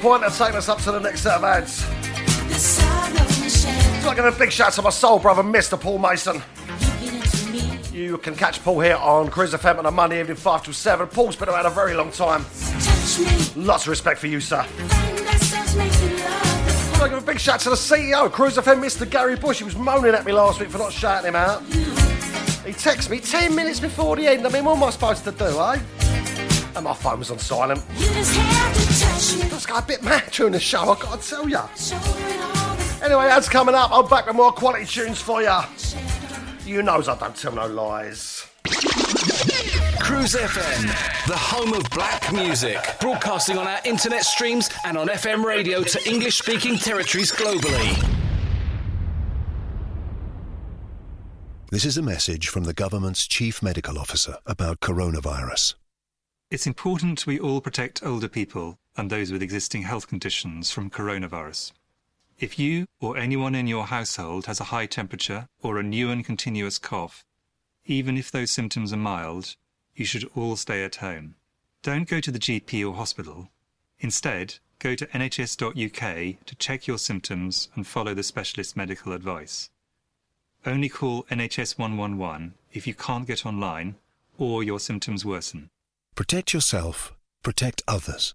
S1: Bonnie Pointer taking us up to the next set of ads. Got to give a big shout out to my soul brother, Mr. Paul Mason. You can catch Paul here on Cruise FM on a Monday evening, 5 till 7. Paul's been around a very long time. Lots of respect for you, sir. Got to give a big shout out to the CEO of Cruise FM, Mr. Gary Bush. He was moaning at me last week for not shouting him out. He texted me 10 minutes before the end. I mean, what am I supposed to do, eh? And my phone was on silent. Just got a bit mad during the show, i got to tell ya. Anyway, that's coming up. I'm back with more quality tunes for you. You knows I don't tell no lies.
S3: Cruise FM, the home of black music, broadcasting on our internet streams and on FM radio to English speaking territories globally.
S4: This is a message from the government's chief medical officer about coronavirus.
S5: It's important we all protect older people and those with existing health conditions from coronavirus. If you or anyone in your household has a high temperature or a new and continuous cough, even if those symptoms are mild, you should all stay at home. Don't go to the GP or hospital. Instead, go to nhs.uk to check your symptoms and follow the specialist medical advice. Only call NHS 111 if you can't get online or your symptoms worsen.
S4: Protect yourself, protect others,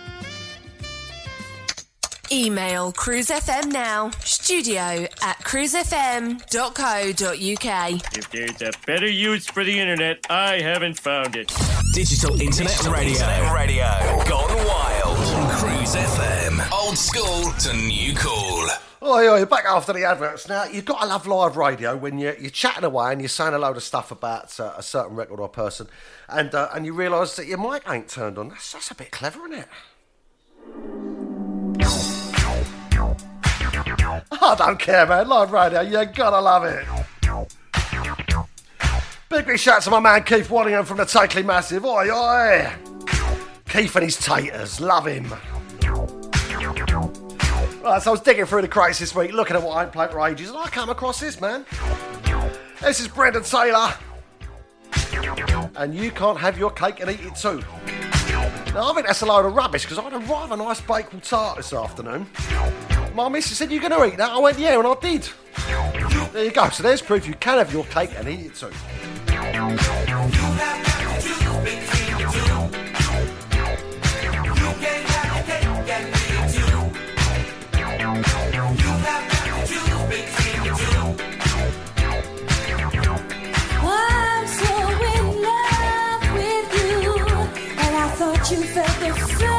S7: Email cruisefm now, studio at cruisefm.co.uk.
S8: If there's a better use for the internet, I haven't found it.
S3: Digital Internet Radio.
S20: Internet radio.
S3: Gone wild. on Cruise FM. Old school to new cool.
S1: Oh, oi, you're back after the adverts. Now, you've got to love live radio when you're, you're chatting away and you're saying a load of stuff about uh, a certain record or person, and uh, and you realise that your mic ain't turned on. That's, that's a bit clever, isn't it? I don't care, man. Live radio, you gotta love it. Big, big shout out to my man Keith Waddingham from the Totally Massive. Oi, oi. Keith and his taters, love him. Right, so I was digging through the crates this week, looking at what I ain't played for ages, and I come across this, man. This is Brenda Taylor. And you can't have your cake and eat it too. Now, I think that's a load of rubbish because I had a rather nice baked tart this afternoon. My missus said, You're going to eat that? I went, Yeah, and I did. There you go. So there's proof you can have your cake and eat it too.
S2: You felt the same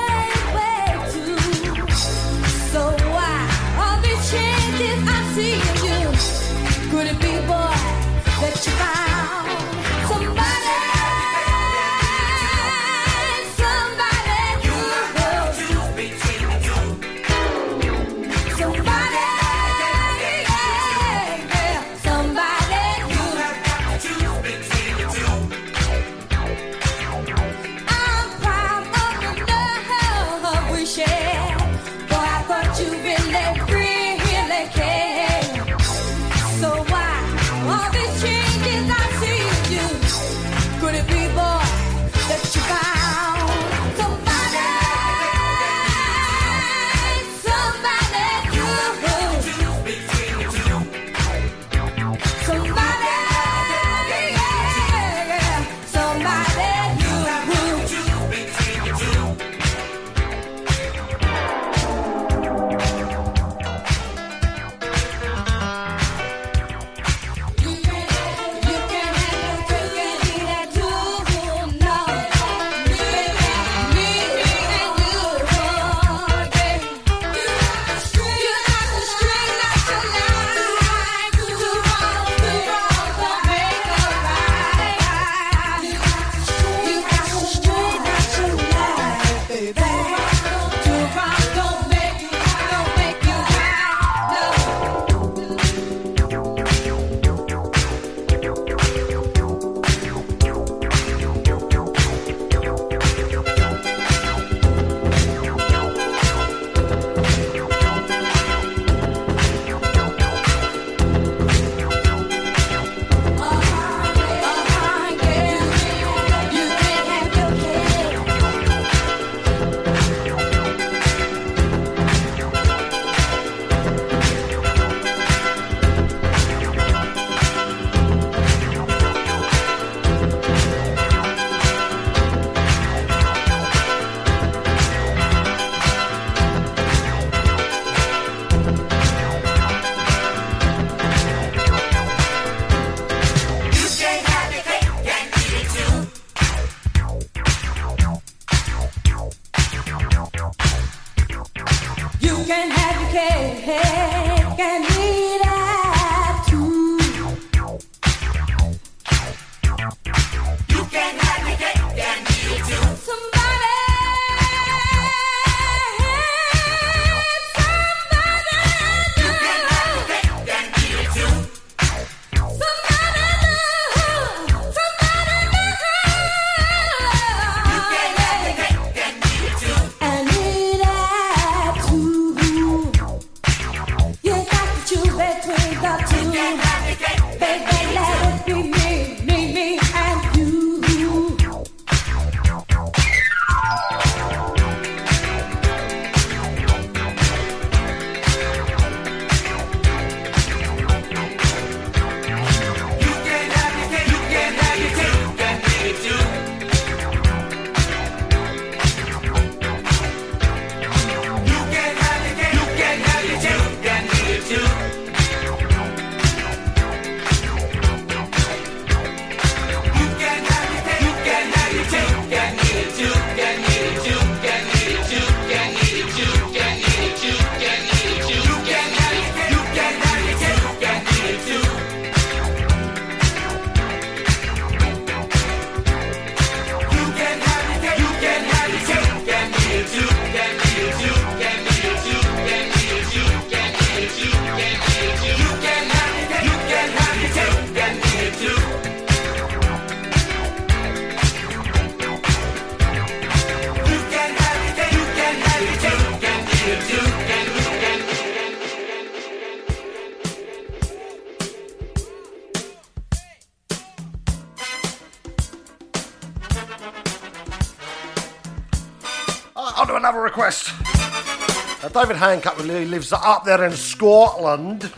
S11: Hancock who lives up there in Scotland.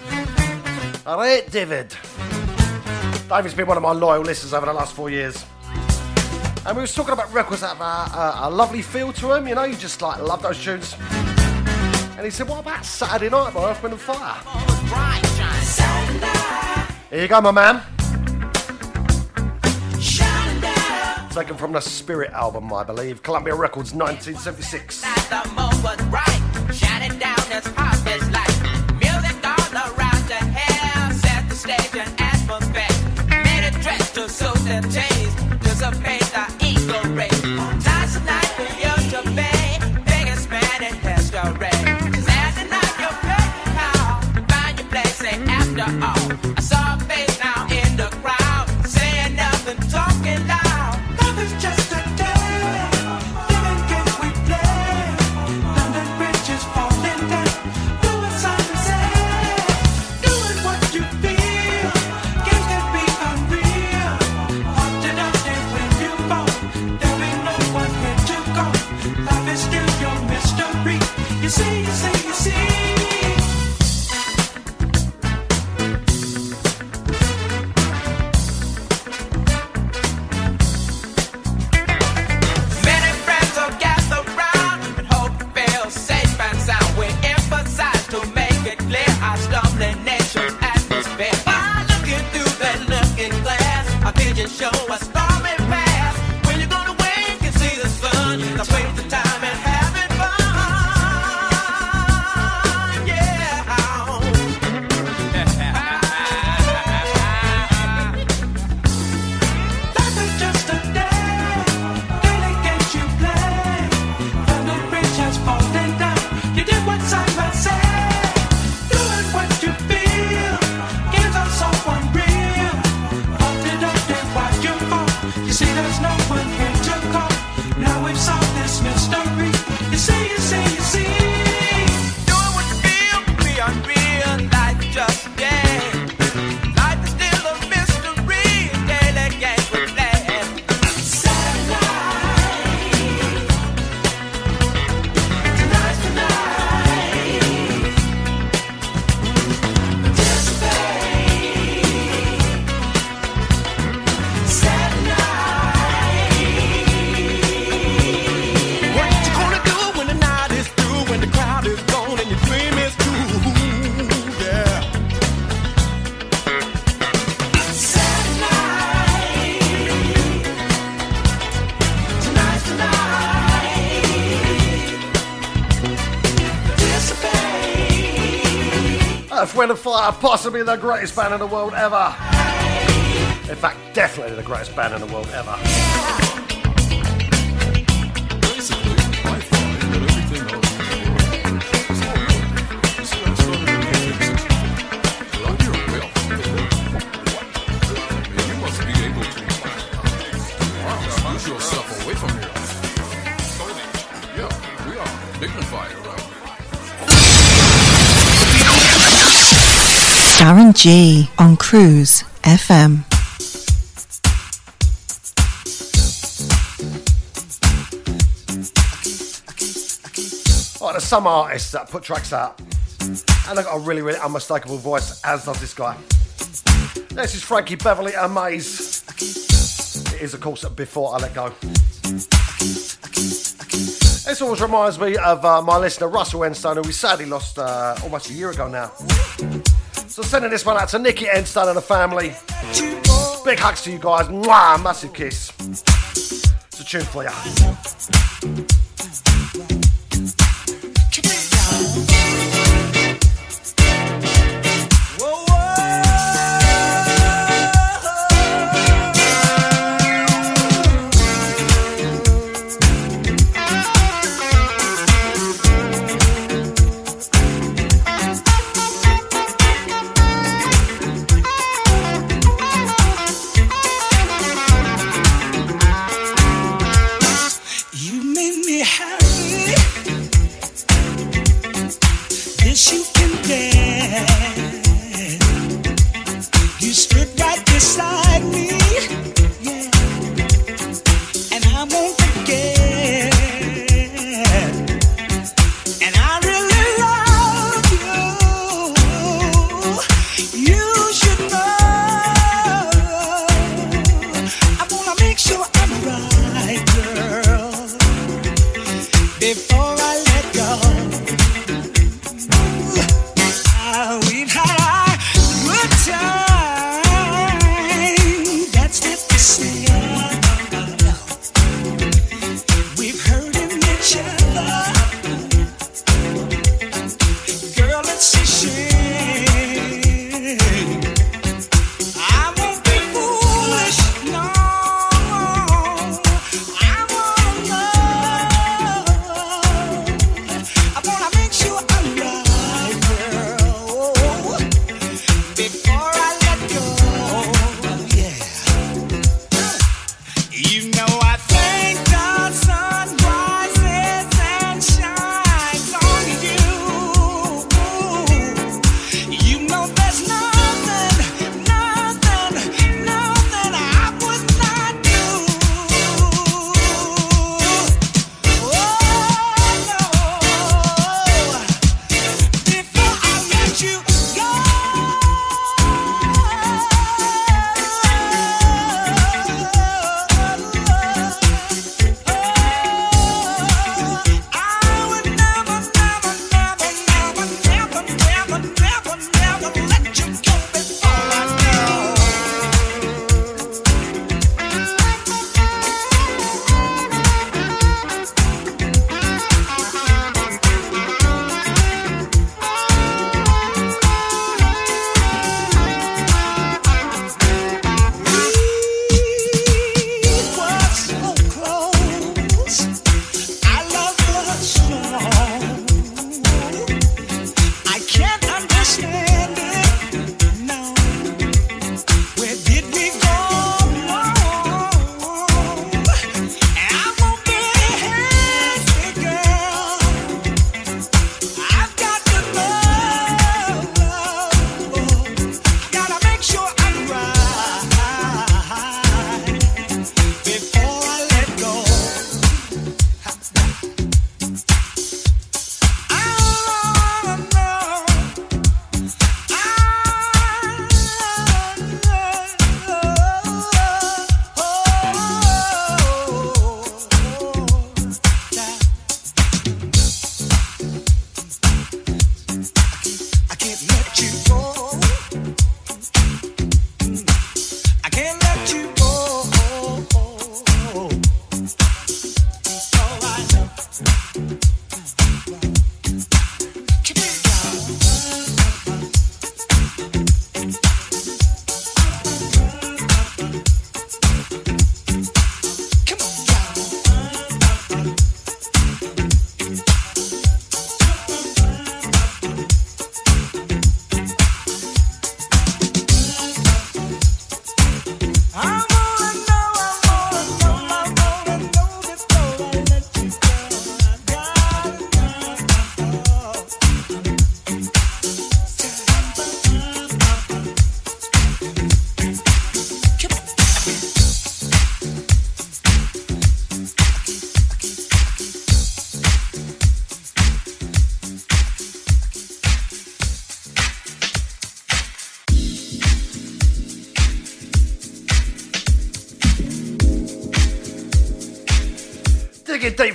S11: Alright, David. David's been one of my loyal listeners over the last four years. And we was talking about records that have a, a, a lovely feel to them, you know, you just like love those tunes. And he said, What about Saturday Night by Earth, Wind and Fire? Here you go, my man. Taken from the Spirit album, I believe. Columbia Records, 1976. Fire, possibly the greatest band in the world ever. In fact, definitely the greatest band in the world ever.
S21: Darren G on Cruise FM.
S11: There's some artists that put tracks out, and they've got a really, really unmistakable voice, as does this guy. This is Frankie Beverly and Maze. It is, of course, before I let go. This always reminds me of uh, my listener Russell Enstone, who we sadly lost uh, almost a year ago now. So sending this one out to Nikki Enstone and the family. Big hugs to you guys. Mwah, massive kiss. It's a tune for you.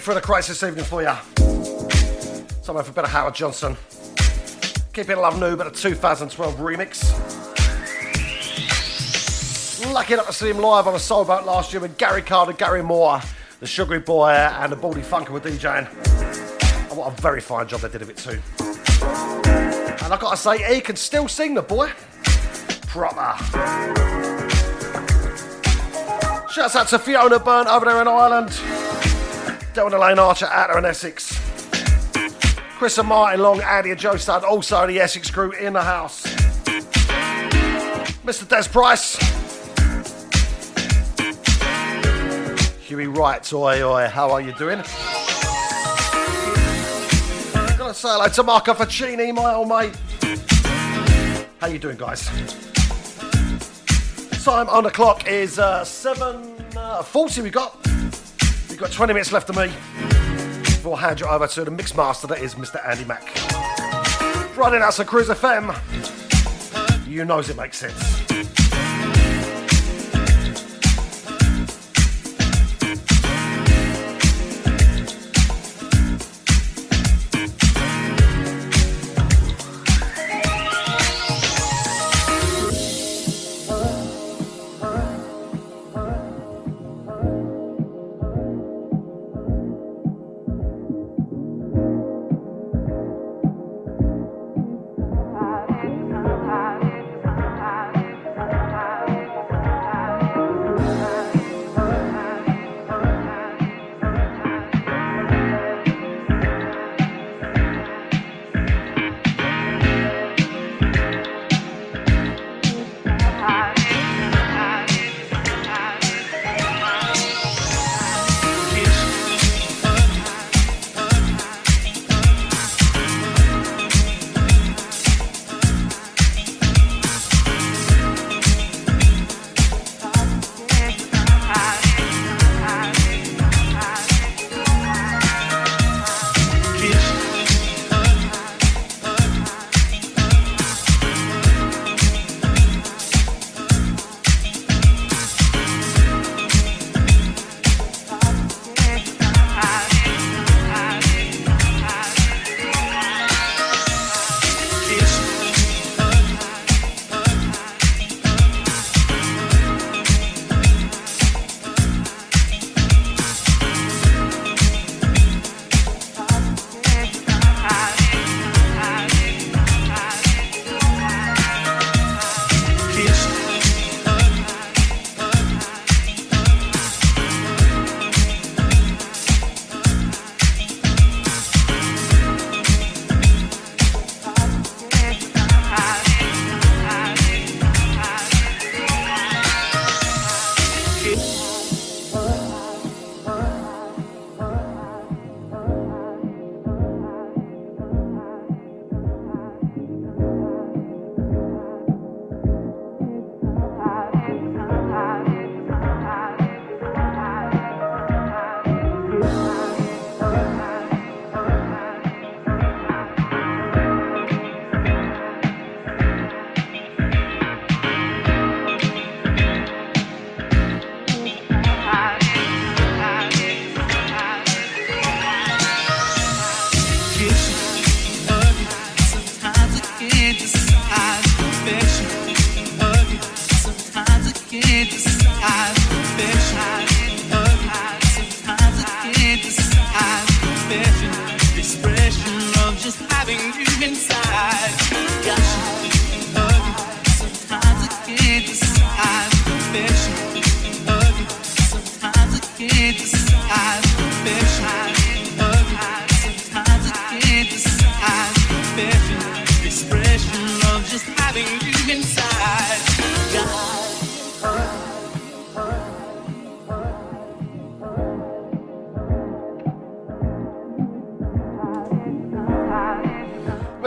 S1: For the crates this evening for you. Somewhere for of Howard Johnson. Keep love new, but a 2012 remix. Lucky enough to see him live on a soul boat last year with Gary Carter, Gary Moore, the Sugary Boy, and the Baldy Funker were DJing. And what a very fine job they did of it too. And I've got to say, he can still sing the boy. Proper. Shouts out to Fiona Byrne over there in Ireland. Delta Lane Archer there in Essex. Chris and Martin Long, and Joe Stud, also the Essex crew in the house. Mr. Des Price. Huey Wright, oi oi, how are you doing? Gotta say hello to Marco Facchini, my old mate. How you doing, guys? Time on the clock is uh, 7.40 we got. We've got 20 minutes left of me. Before I hand you over to the mix master that is Mr. Andy Mack. Running out to Cruise FM. You knows it makes sense.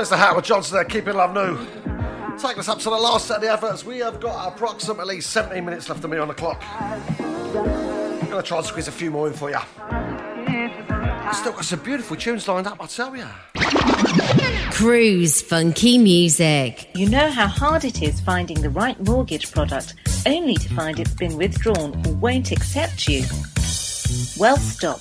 S1: Mr. Howard Johnson there, keeping love new. Taking us up to the last set of the adverts. We have got approximately 17 minutes left of me on the clock. I'm going to try and squeeze a few more in for you. Still got some beautiful tunes lined up, I tell you.
S12: Cruise Funky Music.
S13: You know how hard it is finding the right mortgage product only to find it's been withdrawn or won't accept you? Well, stop.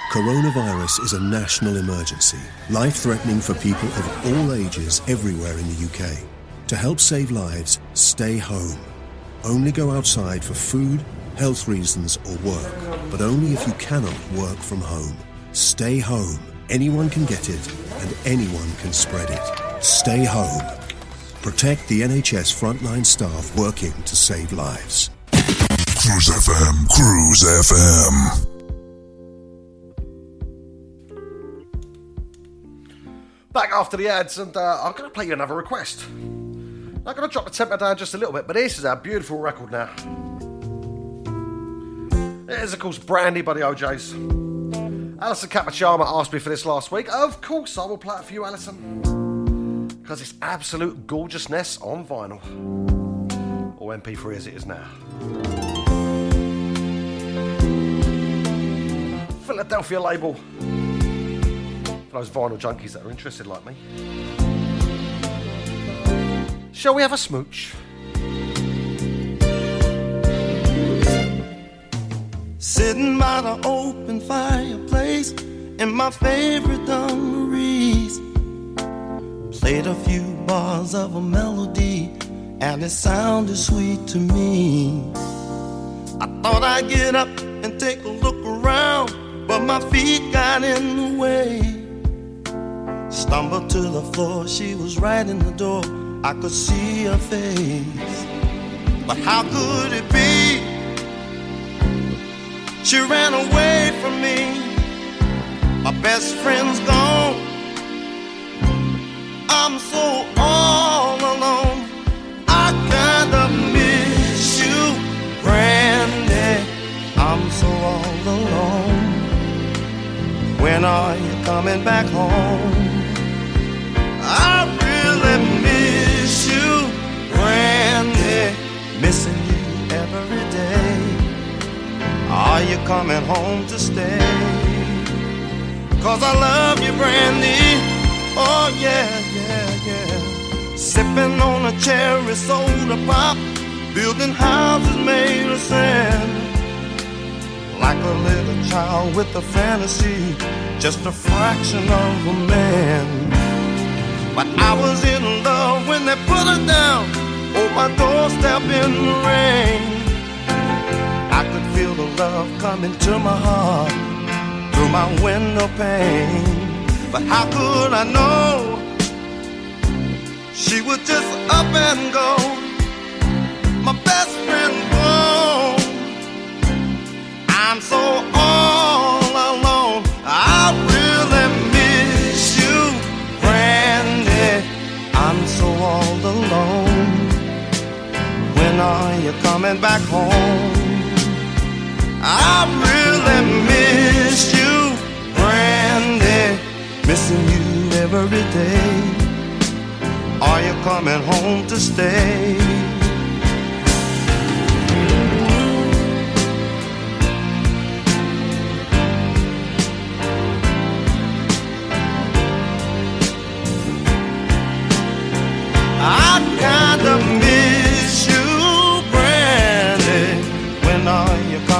S4: Coronavirus is a national emergency, life threatening for people of all ages everywhere in the UK. To help save lives, stay home. Only go outside for food, health reasons, or work, but only if you cannot work from home. Stay home. Anyone can get it, and anyone can spread it. Stay home. Protect the NHS frontline staff working to save lives.
S15: Cruise FM, Cruise FM.
S1: Back after the ads, and uh, I'm going to play you another request. I'm going to drop the tempo down just a little bit, but this is our beautiful record now. It is, of course, Brandy by the O'Jays. Alison Capachama asked me for this last week. Of course, I will play it for you, Alison. Because it's absolute gorgeousness on vinyl. Or MP3 as it is now. Philadelphia label. For those vinyl junkies that are interested like me. Shall we have a smooch?
S22: Sitting by the open fireplace in my favorite dungarees. Played a few bars of a melody and it sounded sweet to me. I thought I'd get up and take a look around, but my feet got in the way. Stumbled to the floor, she was right in the door. I could see her face. But how could it be? She ran away from me. My best friend's gone. I'm so all alone. I kinda miss you, Brandy. I'm so all alone. When are you coming back home? Are you coming home to stay? Cause I love you, Brandy. Oh, yeah, yeah, yeah. Sipping on a cherry soda pop, building houses made of sand. Like a little child with a fantasy, just a fraction of a man. But I was in love when they put her down on my doorstep in the rain. Love coming to my heart through my window pane. But how could I know she would just up and go? My best friend gone. I'm so all alone. I really miss you, Brandy. I'm so all alone. When are you coming back home? I really miss you, Brandy. Missing you every day. Are you coming home to stay? I kinda miss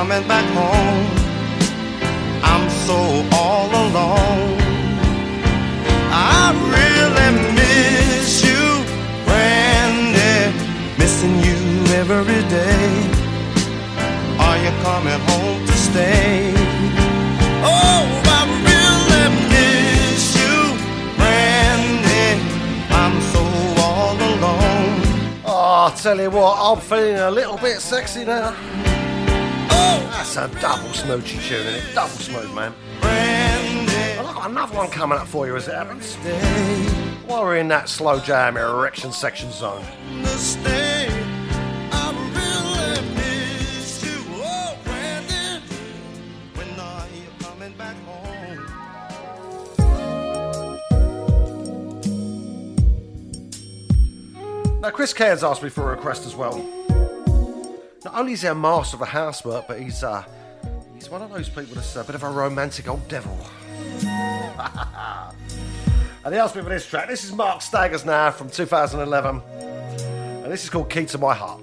S22: coming back home? I'm so all alone. I really miss you, Brandy. Missing you every day. Are you coming home to stay? Oh, I really miss you, Brandy. I'm so all alone.
S1: Oh, tell you what, I'm feeling a little bit sexy now. That's a double smoochy tune, isn't it? Double smooth, man. I've got another one coming up for you as it happens. While we're in that slow jam erection section zone. Now, Chris Cairns asked me for a request as well. Not only is he a master of a housework, but he's uh, he's one of those people that's a bit of a romantic old devil. [LAUGHS] and he asked for this track. This is Mark Staggers now from 2011, and this is called Key to My Heart.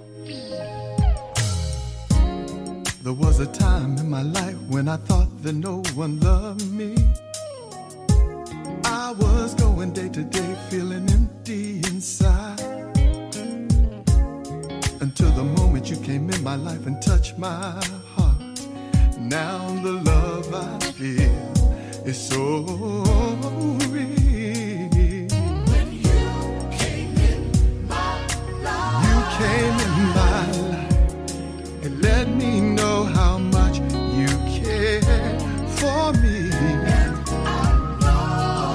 S18: There was a time in my life when I thought that no one loved me. I was going day to day feeling empty inside. Until the you came in my life and touched my heart. Now the love I feel is so real. When you came in my life, you came in my life and let me know how much you care for me.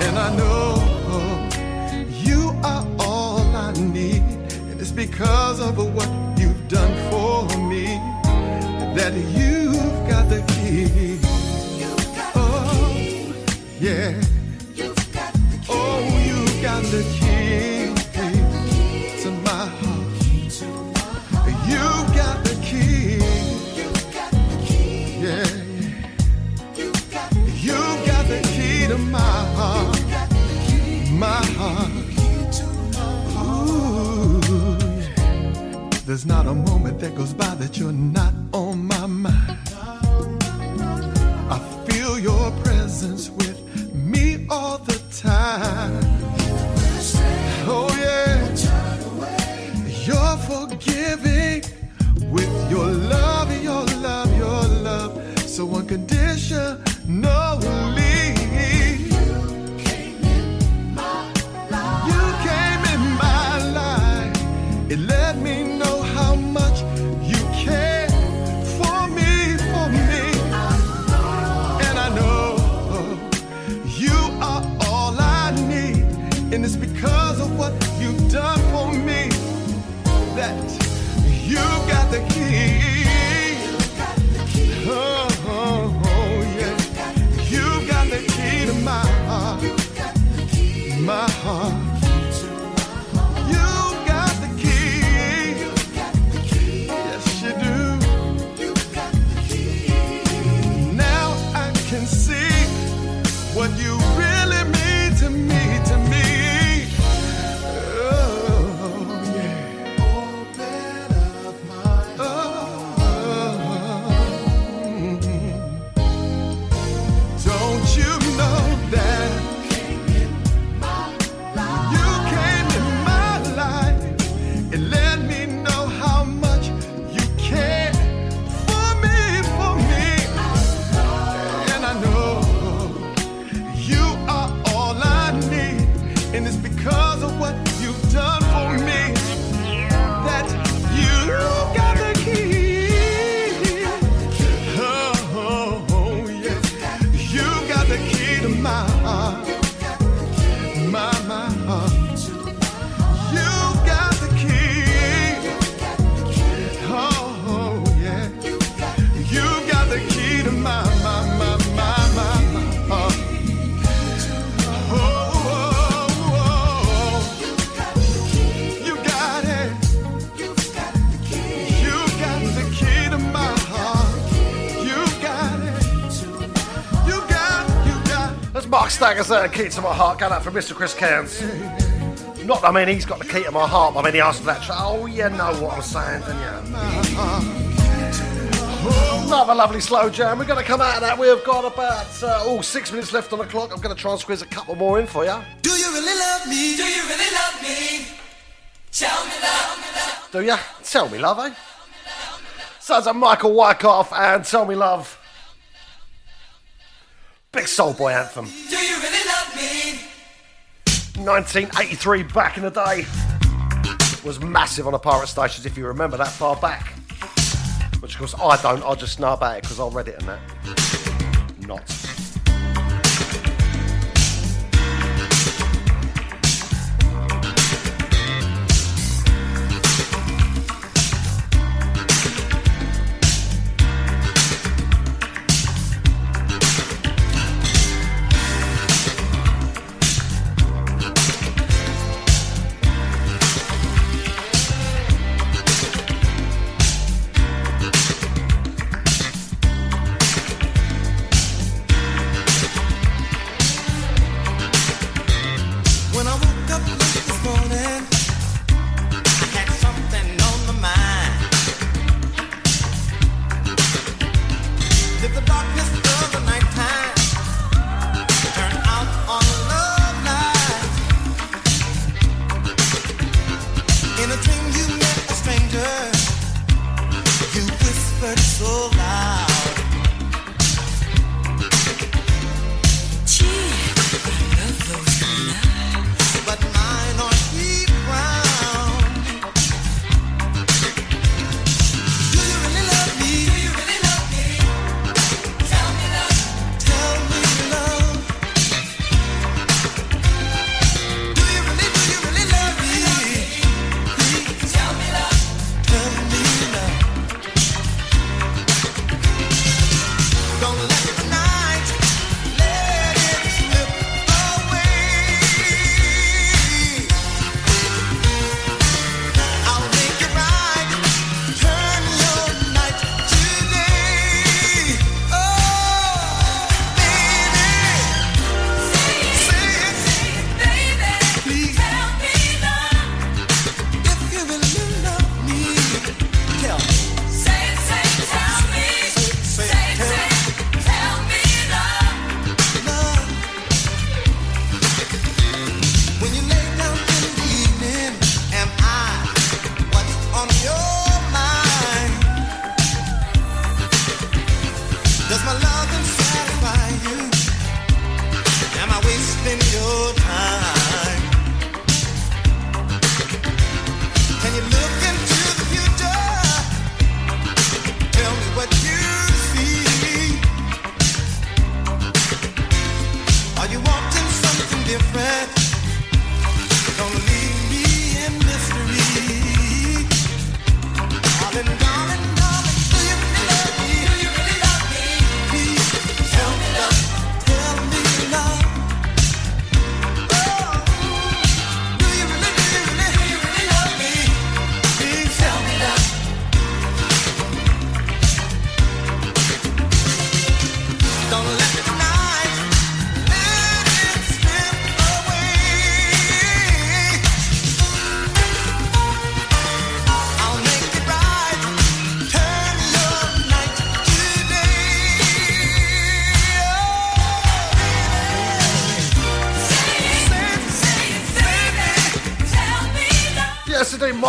S18: And I know you are all I need. And it's because of what done for me that you've got the key. Oh, yeah. There's not a moment that goes by that you're not on my mind.
S1: That's Mark Staggers there, Key to My Heart, going out for Mr. Chris Cairns. Not, I mean, he's got the key to my heart, but I mean, he asked for that track. Oh, you know what I'm saying, don't you? Another lovely slow jam. We're going to come out of that. We've got about, uh, oh, six minutes left on the clock. I'm going to try and squeeze a couple more in for you.
S16: Do you really love me? Do you really love me? Tell me love.
S1: Do ya? Tell me, love, eh? Sounds like Michael Wycoff and Tell Me Love. Big Soul Boy anthem. 1983, back in the day.
S9: was massive on the pirate stations, if you remember that far back. Which, of course, I don't. I just know about it because I read it and that. Not.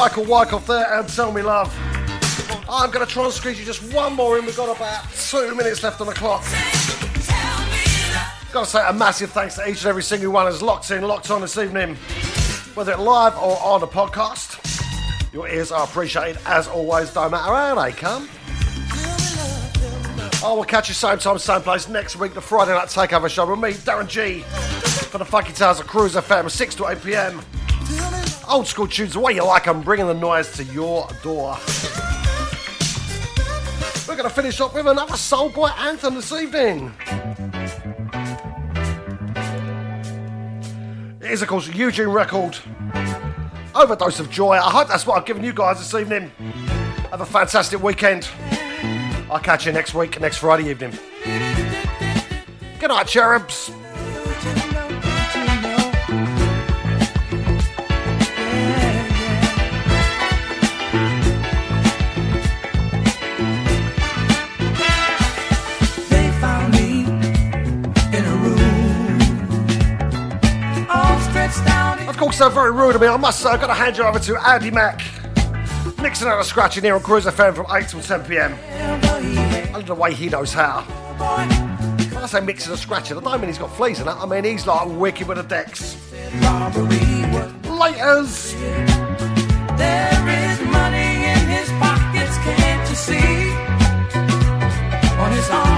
S9: Michael Wycoff there, and tell me love. I'm going to try and squeeze you just one more in. We've got about two minutes left on the clock. Got to say a massive thanks to each and every single one who's locked in, locked on this evening, whether it live or on the podcast. Your ears are appreciated as always, don't matter how they come. I will catch you same time, same place next week, the Friday night takeover show with me, Darren G, for the Funky Tales of Cruise FM, 6 to 8 pm. Old school tunes, the way you like them, bringing the noise to your door. We're going to finish up with another Soul Boy anthem this evening. It is, of course, Eugene Record. Overdose of joy. I hope that's what I've given you guys this evening. Have a fantastic weekend. I'll catch you next week, next Friday evening. Good night, cherubs. They're very rude of me. I must say, I've got to hand you over to Andy Mack. Mixing out a scratching here on Cruise FM from 8 till 10 pm. I don't know why he knows how. When I say mixing and scratching, I don't mean he's got fleas in it. I mean he's like wicked with the decks. Laters.
S11: There is money in his pockets, can't you see? On his arm